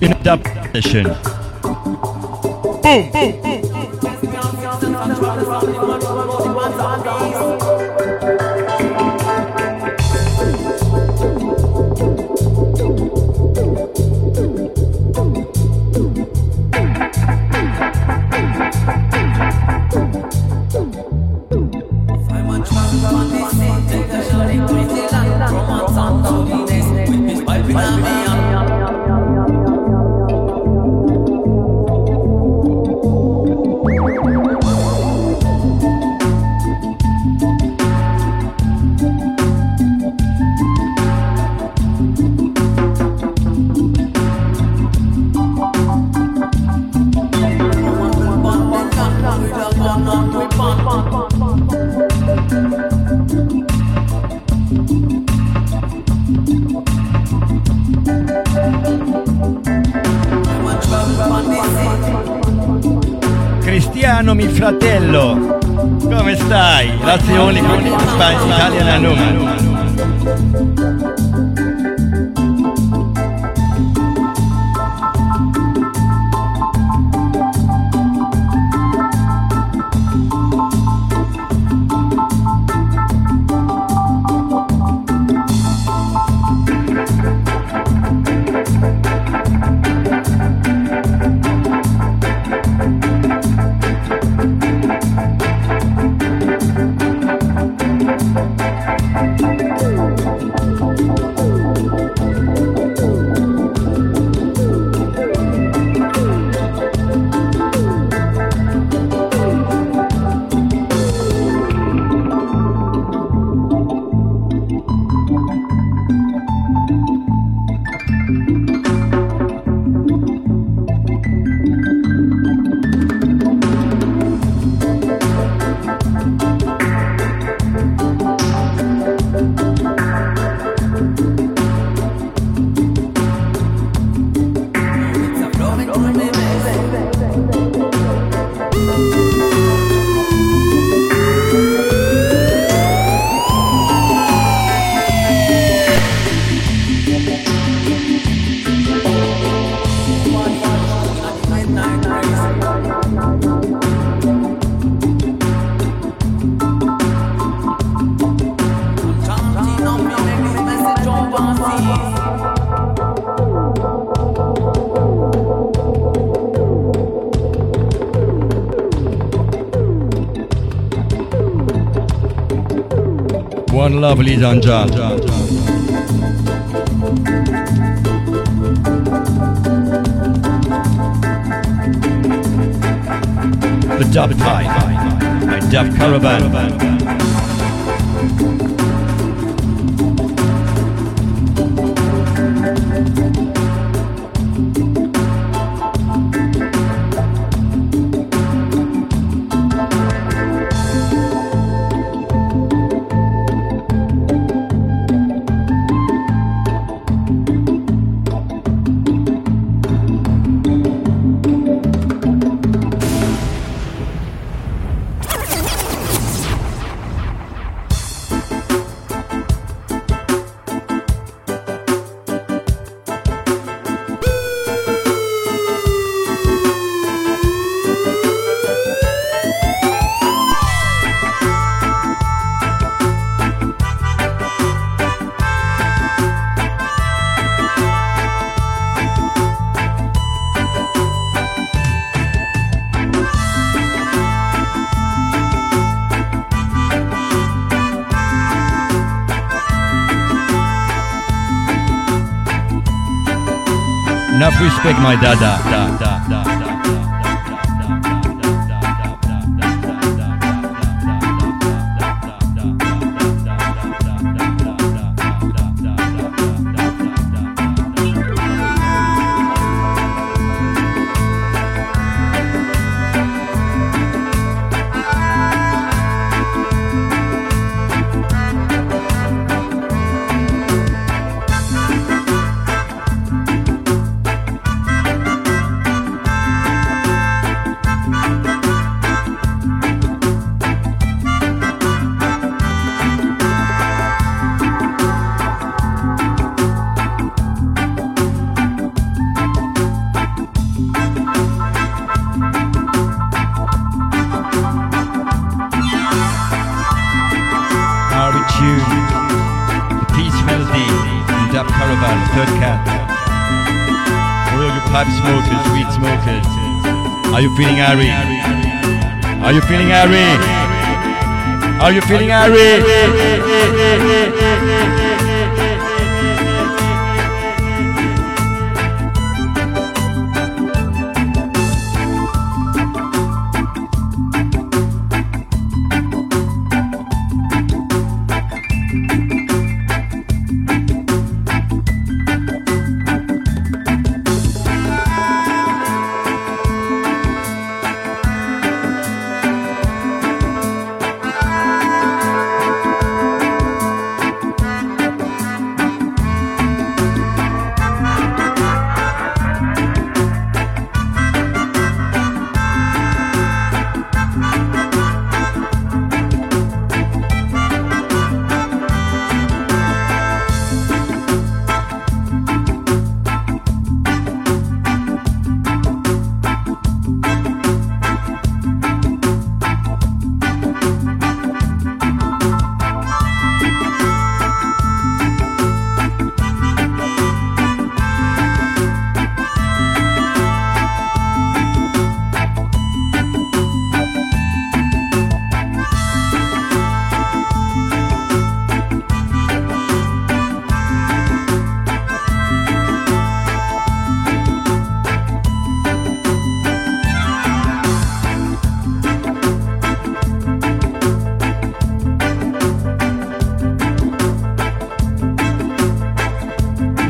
In a dub session. Boom, boom, boom. mi fratello, come stai? Grazie Oli, Italia Numa. One lovely Zanja. The Dub Tie by Dub Caravan. Enough respect, my dada. Da, da, da, are you feeling Harry? Are you feeling Harry? Are you feeling Harry?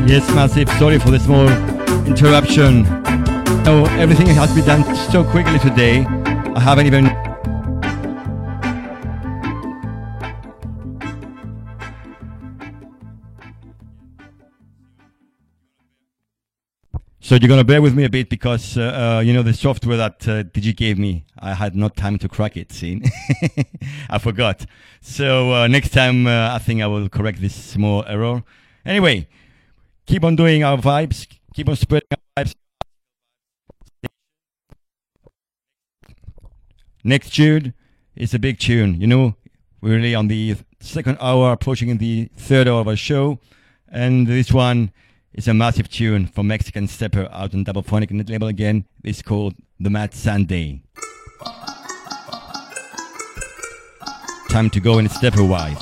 Yes, massive. Sorry for the small interruption. Oh, everything has been done so quickly today. I haven't even. So you're gonna bear with me a bit because uh, uh, you know the software that uh, DG gave me, I had no time to crack it. See, [LAUGHS] I forgot. So uh, next time, uh, I think I will correct this small error. Anyway, keep on doing our vibes, keep on spreading our vibes. Next tune is a big tune. You know, we're really on the second hour, approaching the third hour of our show, and this one is a massive tune from Mexican Stepper out on Dubophonic label again. It's called The Mad Sunday. Time to go and step away.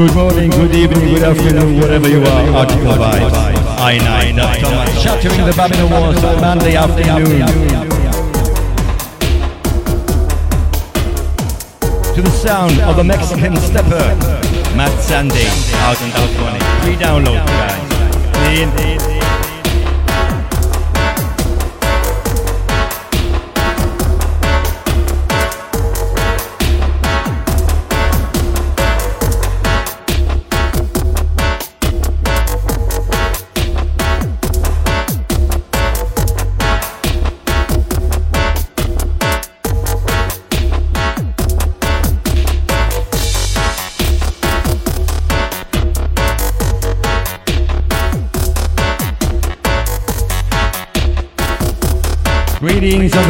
Good morning, good evening, good afternoon, wherever you are. Heartical Vibes. I nine. Thomas. Shattering the Babylon walls on Monday afternoon. To the sound of the Mexican stepper, Mad Sunday, out on California. Free download, guys.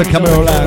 Camaro Lounge.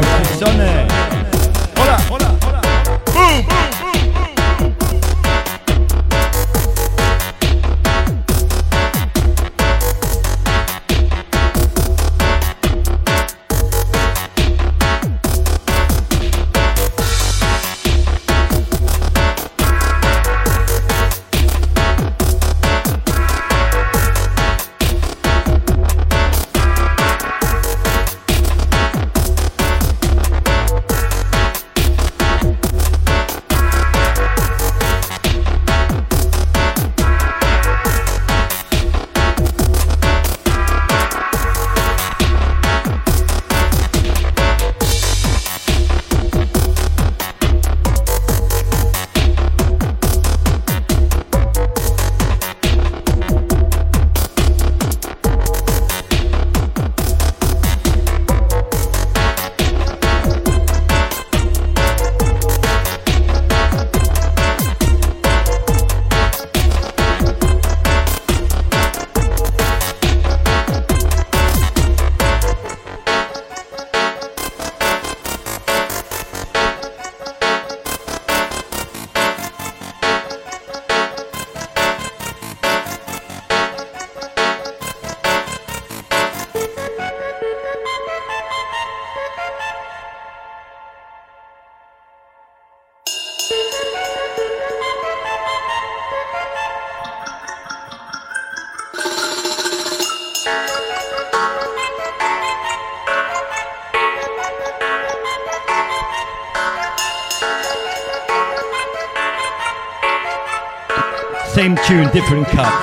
Same tune, different cut.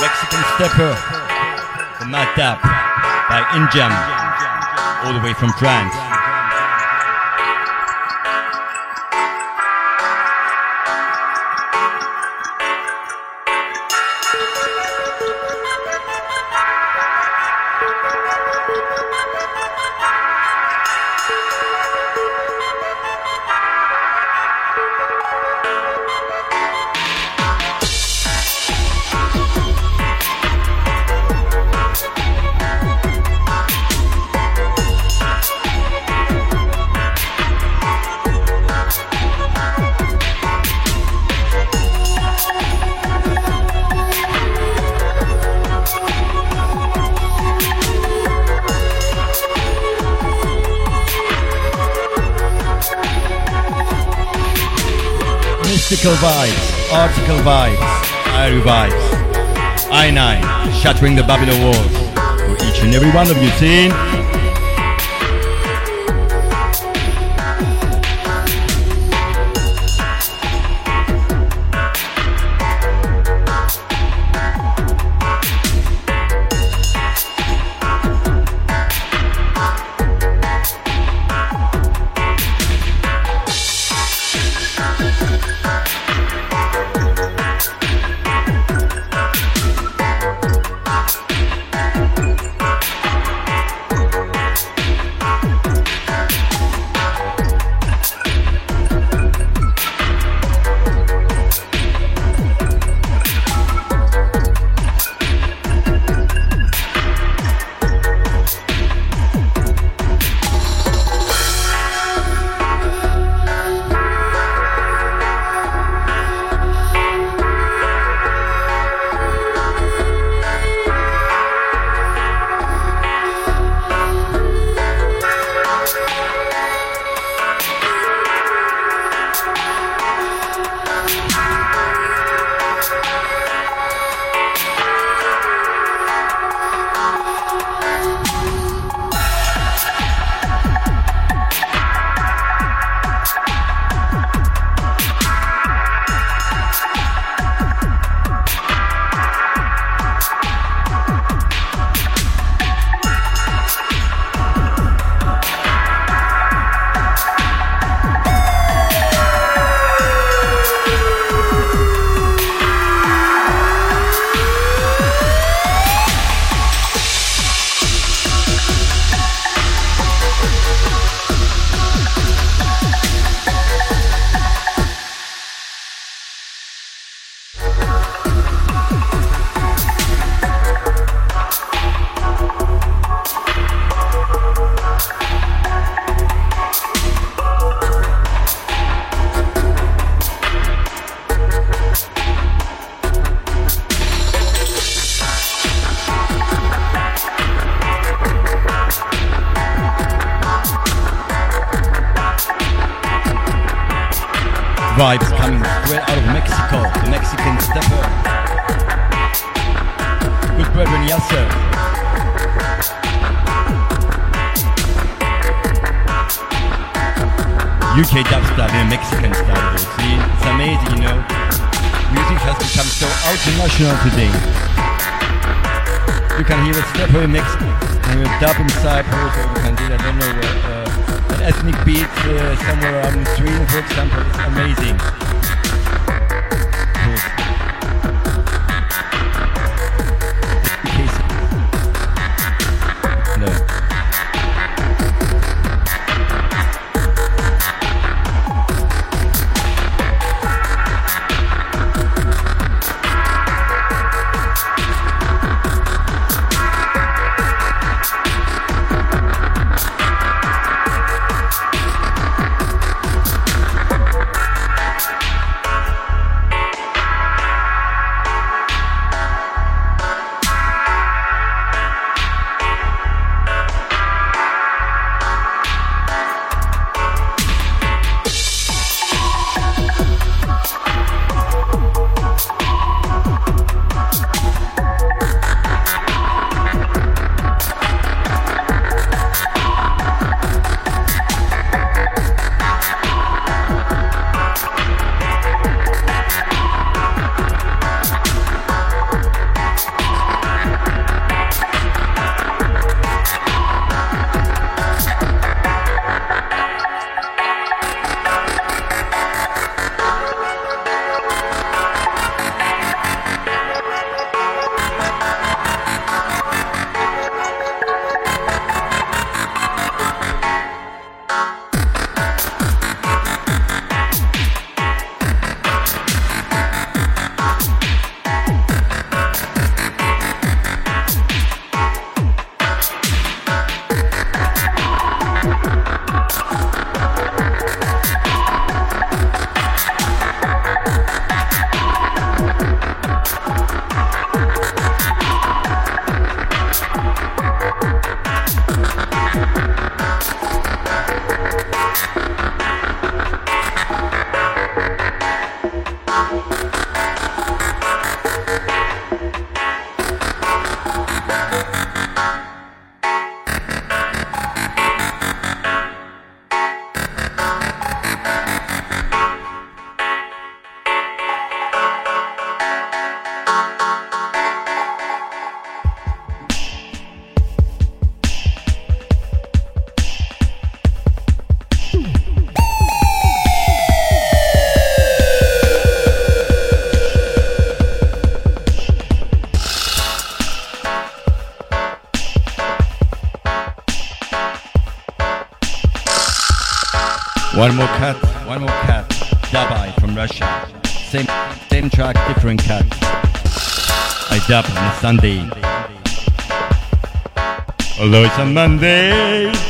Mexican Stepper, the Mad Dap by Injam, all the way from France. Mystical vibes, heartical vibes, Irie vibes. I9, shattering the Babylon walls. For each and every one of you, team. One more cut, one more cut. Dubai from Russia. Same, same track, different cut. I dub on a Sunday. Although it's a Monday.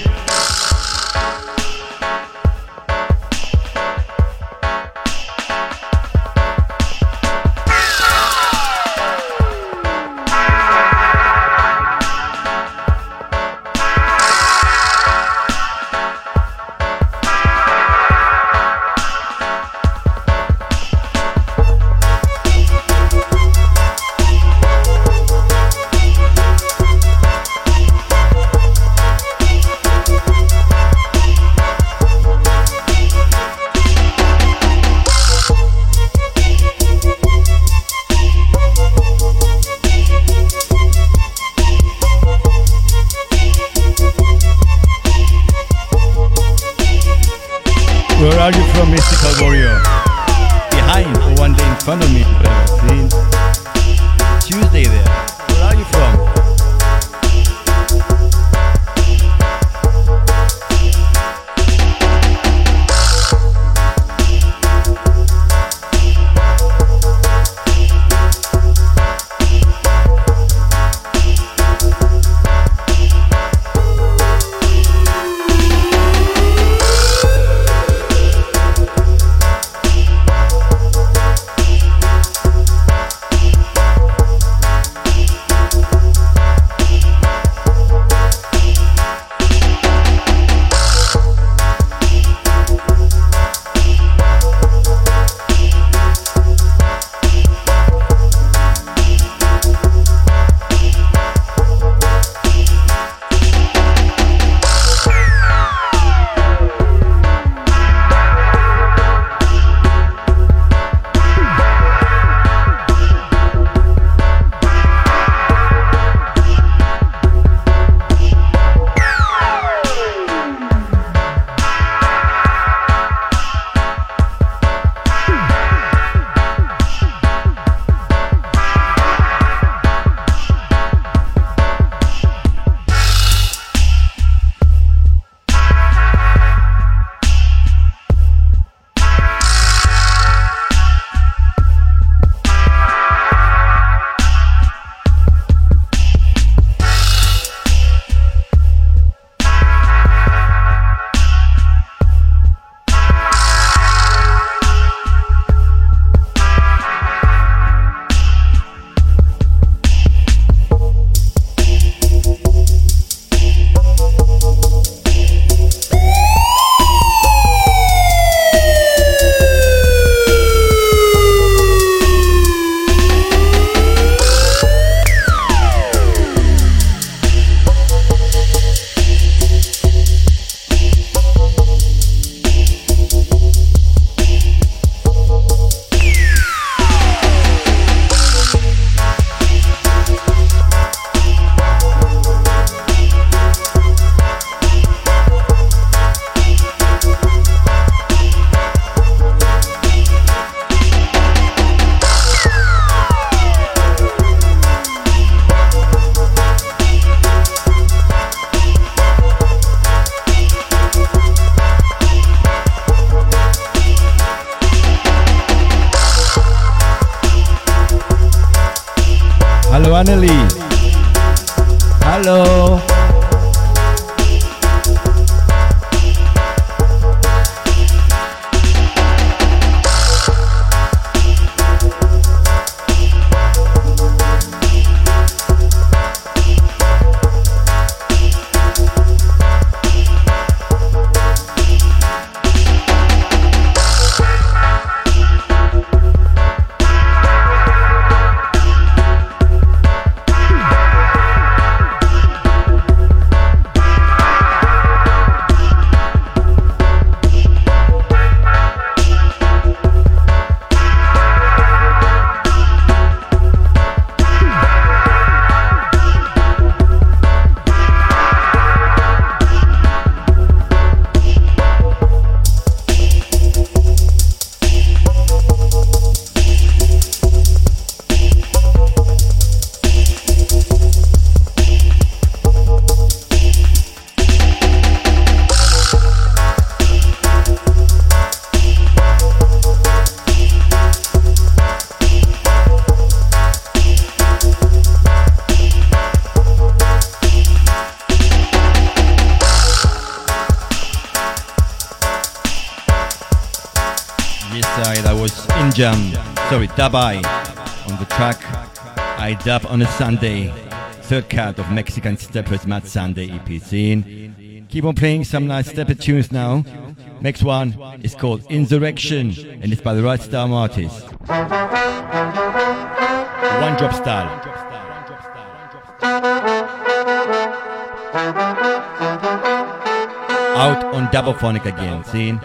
Hello, Annelie. Dabai on the track. I dub on a Sunday, third cut of Mexican Steppers Mad Sunday EP scene. Keep on playing some nice stepper tunes now. Next one is called Insurrection and it's by the Right Star Artist. One drop style. Out on Double again, seen?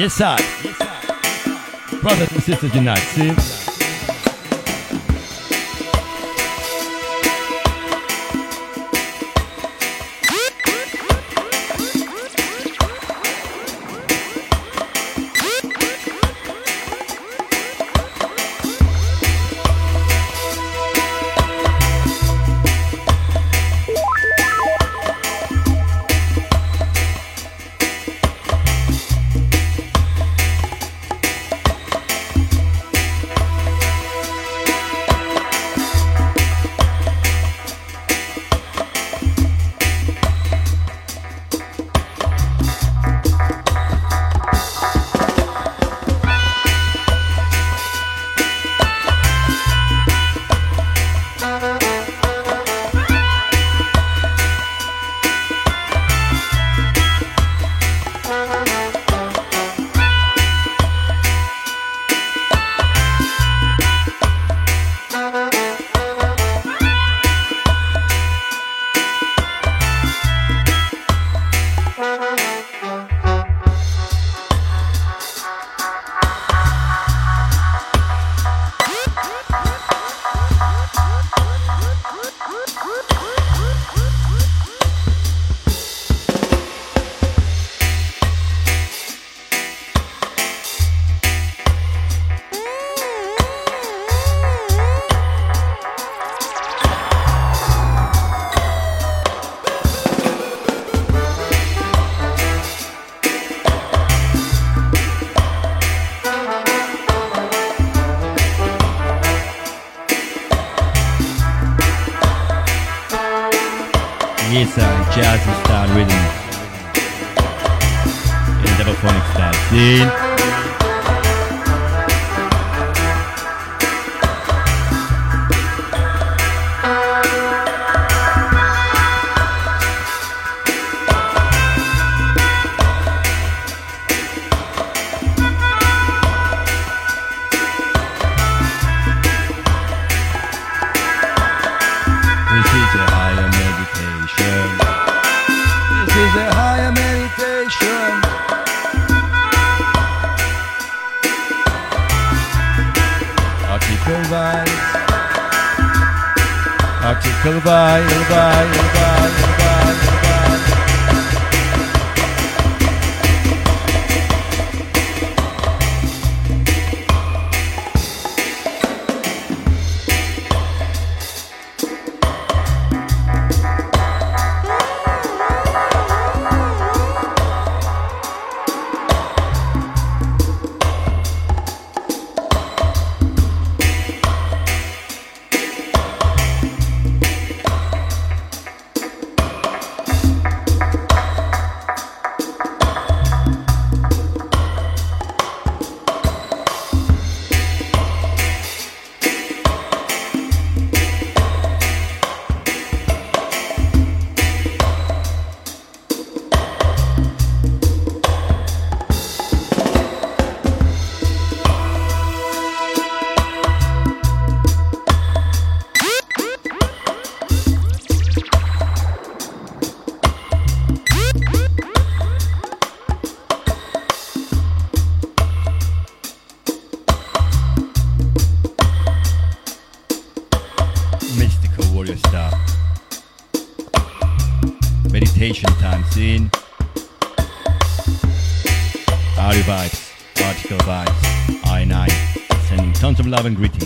Yes, sir. Brothers and sisters unite. See? Love and greetings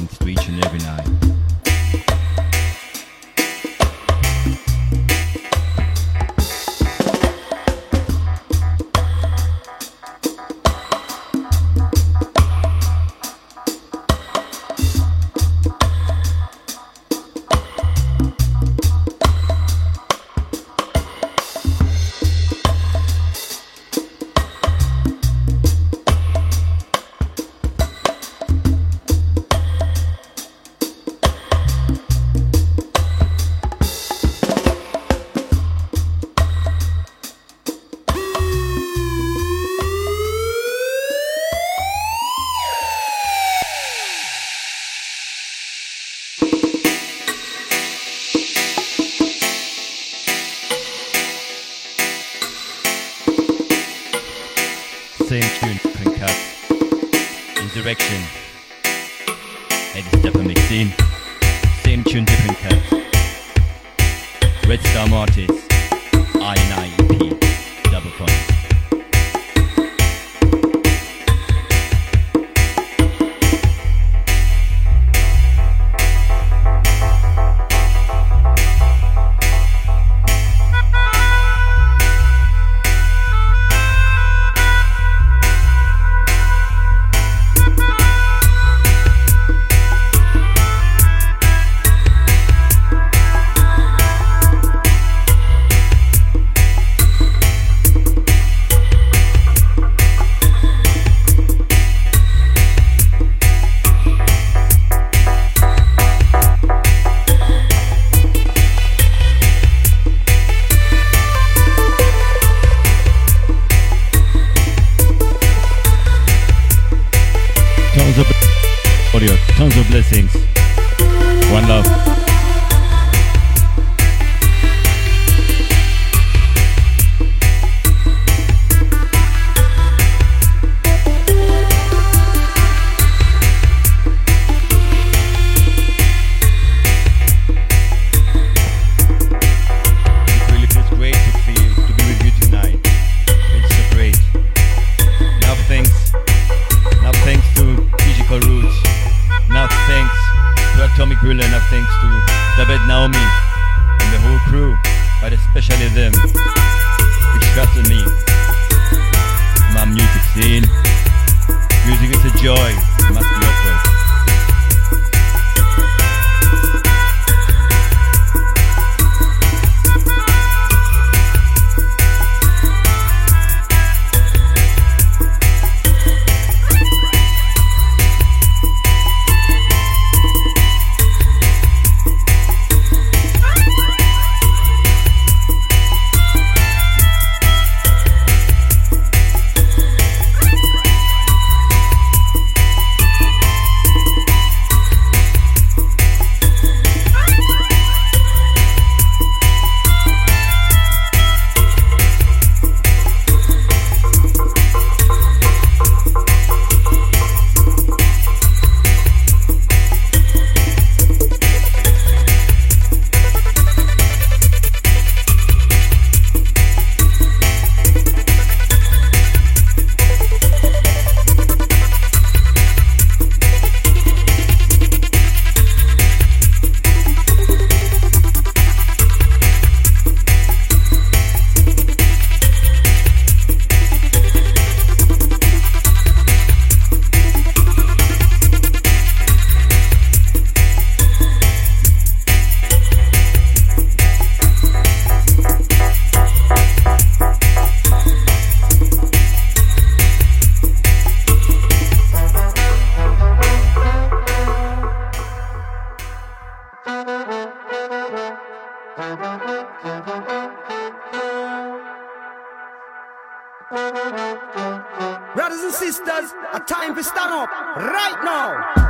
sisters, a time to stand up right now.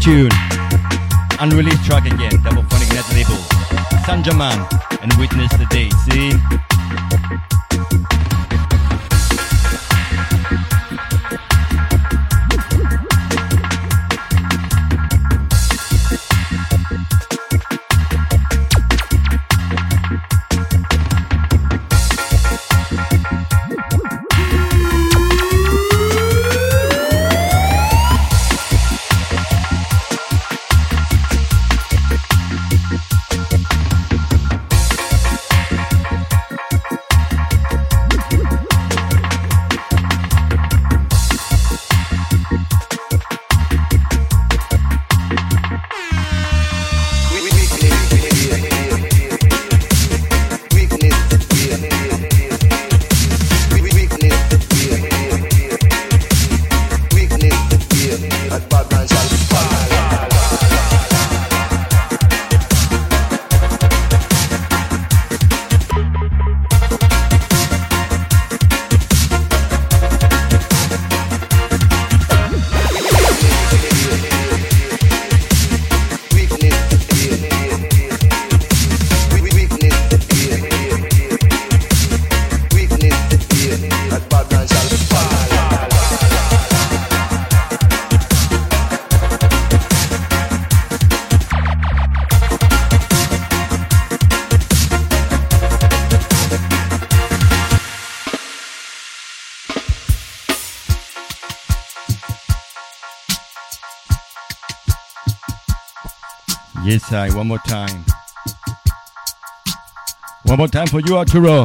Tune. Unreleased track again, Dubophonic Net label. Sanjaman and Witness the Day. See? One more time. One more time for you, Arturo.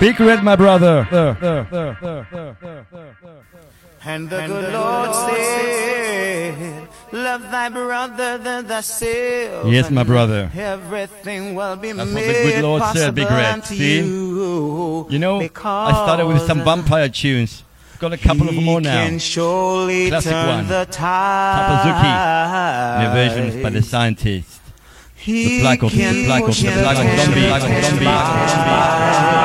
row, Red, my brother. And the good Lord said, Love thy brother than thyself. Yes, my brother. Everything will be That's made what the good Lord said, Big Red. See? You, know, I started with some vampire tunes. Got a couple of more now. Classic one. The Tapazuki. The versions by the scientists. He the black of the black of the black of zombie, black of zombie, black of zombie.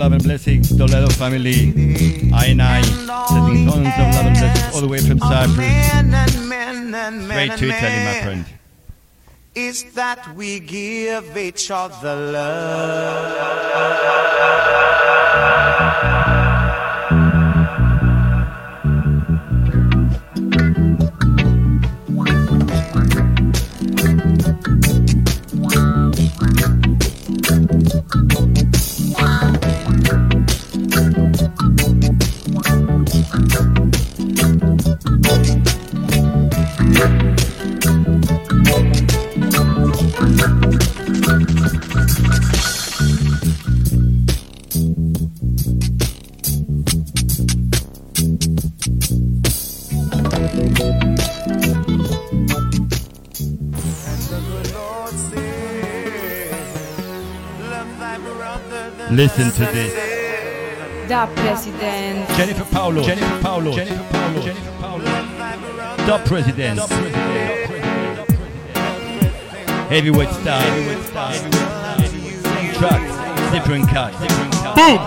Love and blessings, Toledo family. I and I, sending tons of love and blessings all the way from Cyprus. Straight to Italy, my friend. Is that we give each other love. Listen to this. Da President. Jennifer Paulo. Jennifer Paulo. Jennifer Paulo. Jennifer Paulo. Da President. Heavyweight style. Heavyweight style. Same track, different cut. Different cut. Boom.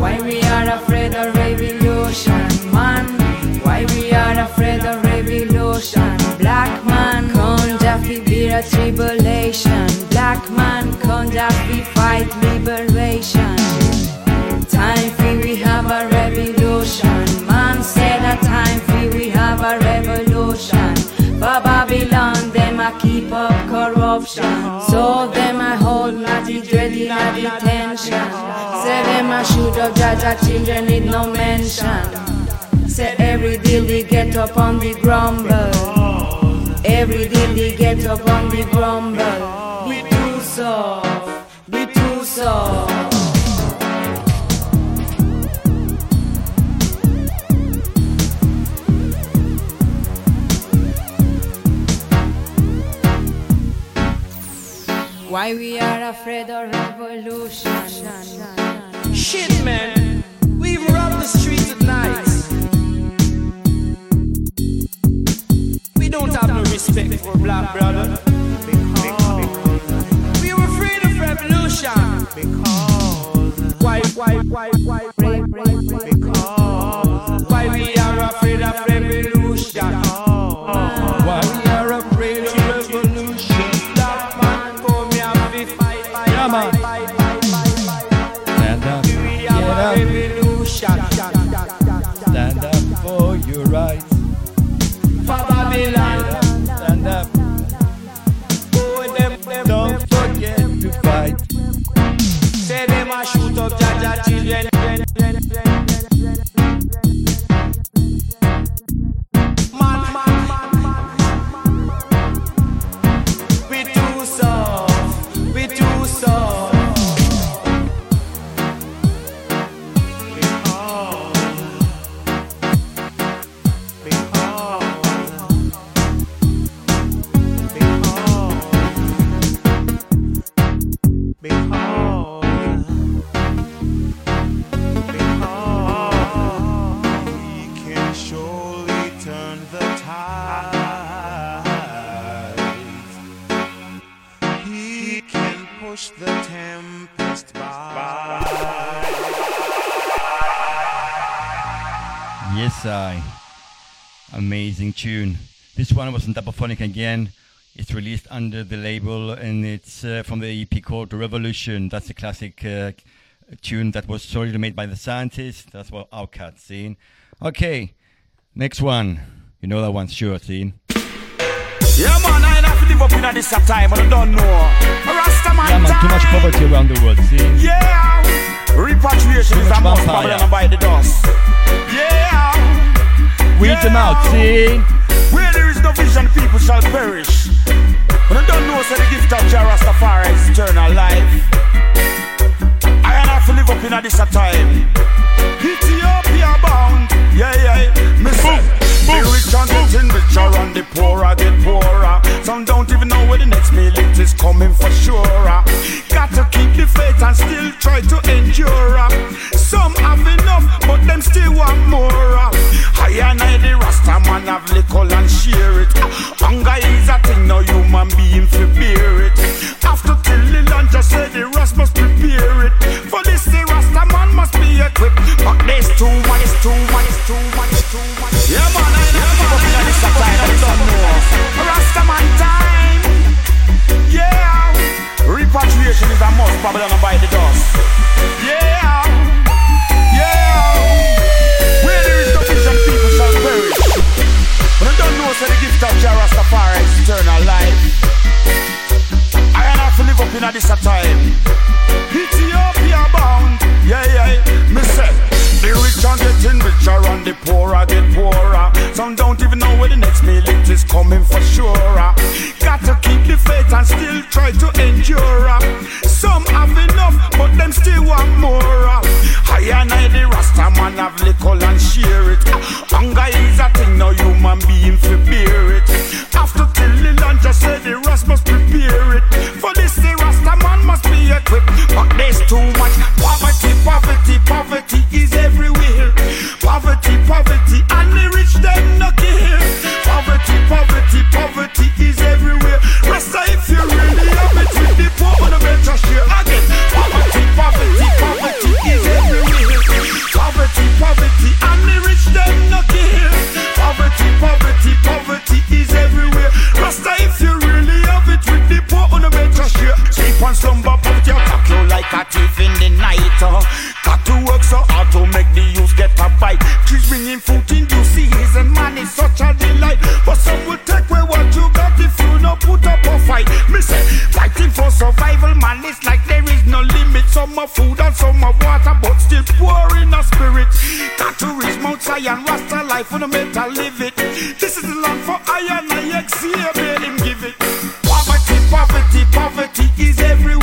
Why we are afraid of revolution, man? Why we are afraid of tribulation. Black man, conduct, we fight liberation. Time free, we have a revolution. Man said that time free, we have a revolution. For Babylon, them a keep up corruption. So them I hold not the dready, not detention. Say them I shoot up, judged our children, need no mention. Say every deal we get up on the grumble. Every deal up on the grumble. Be too soft, be too soft. Why we are afraid of revolution? Shit, man. We even rob the streets respect for black brother. We were afraid of revolution. Because why, why, why, why, why, why, tune. This one was on Double again. It's released under the label and it's uh, from the EP called Revolution. That's a classic uh, tune that was solely made by the scientists. That's what our cat seen. Okay, next one. You know that one, sure, seen. Yeah, man, I ain't have to live up in this time, but I don't know. A Rasta man Yeah, man, too much poverty around the world, see? Yeah, repatriation is a must. Babylon by the dust. Yeah, Weed them out, see? where there is no vision, people shall perish. But I don't know, say the gift of Jah Rastafari is eternal life. I ain't have to live up in a this time. Ethiopia bound, yeah, yeah. Say, the rich and getting richer and the poor are get poorer. Some don't even know where the next meal is coming for sure. Got to keep the faith and still try to endure. Some have enough, but them still want more. I and I, the Rasta man, have liquor and share it. Hunger is a thing, no human being for bear it. After till the land just say the Rasta must prepare it. For this, the Rasta man must be equipped. But there's too much, too much, too much, too much. Yeah, know. Rasta man time. Yeah. Repatriation is a must, Babylon by the dust. Yeah. Yeah. Where there is no vision, people shall perish. But I don't know, say the gift of Jah Rastafari is eternal life. I have to live up in a this time. Ethiopia bound, yeah, yeah. Richer and the poor are get poorer. Some don't even know where the next meal it is coming for sure. Got to keep the faith and still try to endure. Some have enough, but them still want more. I and I, the Rasta man, have liquor and share it. Hunger is a thing, no human being for bear it. After till Bringing fruit in due season, man, it's such a delight. But some will take away what you got if you no put up a fight. Me say, fighting for survival, man, it's like there is no limit. Some of food and some of water, but still poor in a spirit. Got to reach Mount Zion, Rasta life, fundamental live it. This is the land for iron, I exhale, him give it. Poverty, poverty, poverty is everywhere.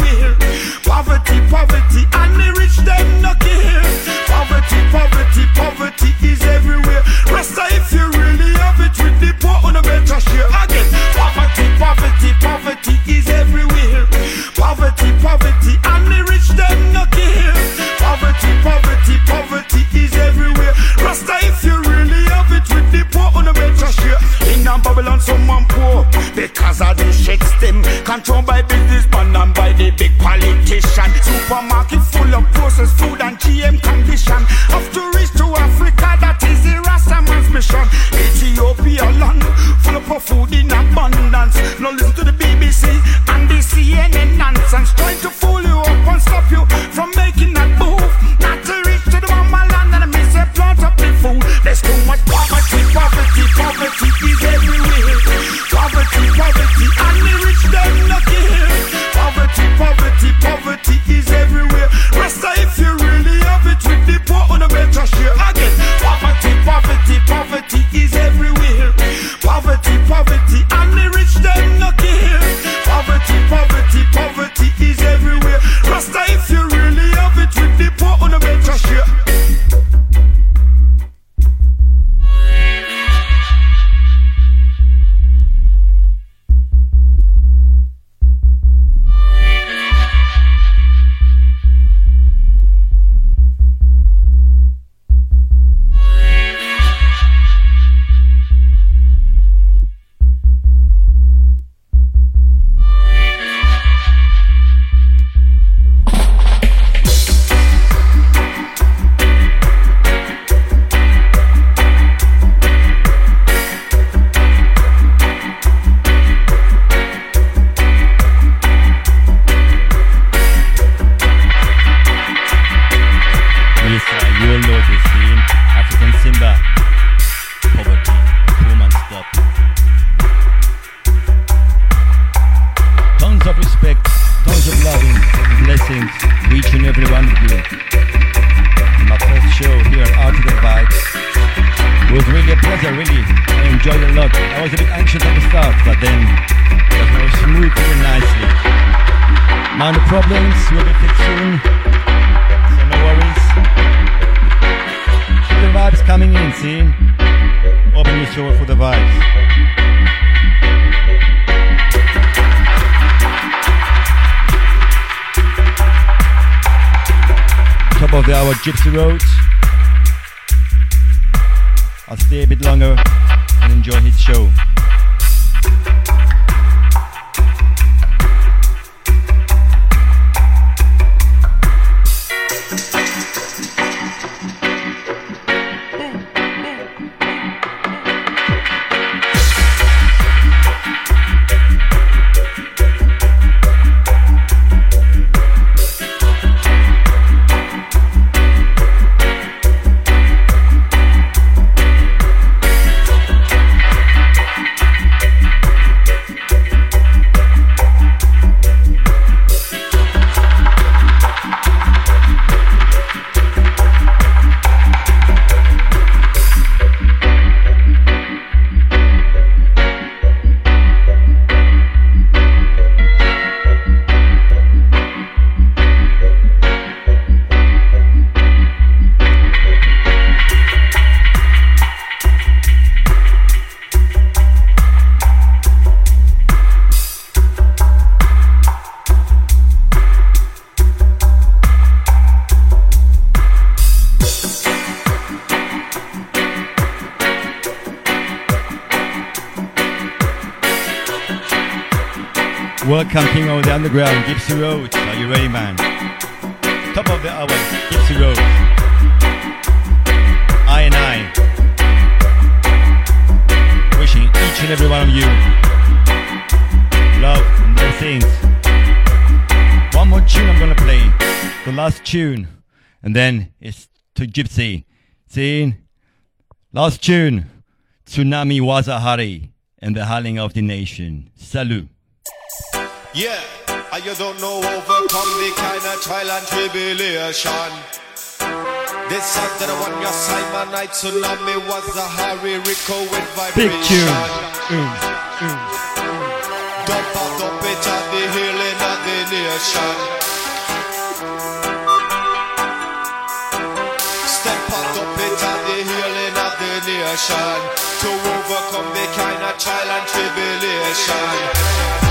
Because of the shit stem controlled by businessmen and by the big politician. Supermarket full of processed food and GM condition. Have to reach to Africa, that is the Rasta man's mission. Ethiopia land full of food in abundance. Now listen to the BBC and the CNN nonsense, trying to Underground, Gypsy Road. Are you ready, man? Top of the hour, Gypsy Road. I and I. Wishing each and every one of you love and blessings. One more tune I'm gonna play. The last tune. And then it's to Gypsy. Scene. Last tune. Tsunami Wazahari and the Howling of the Nation. Salut. Yeah. And you don't know overcome the kind of trial and tribulation. This song that I your Simon Night Tsunami was a Harry Rico with vibration. Big tune. Dump out the pitch of the healing of the nation. Step out the pitch of the healing of the nation. To overcome the kind of trial and tribulation.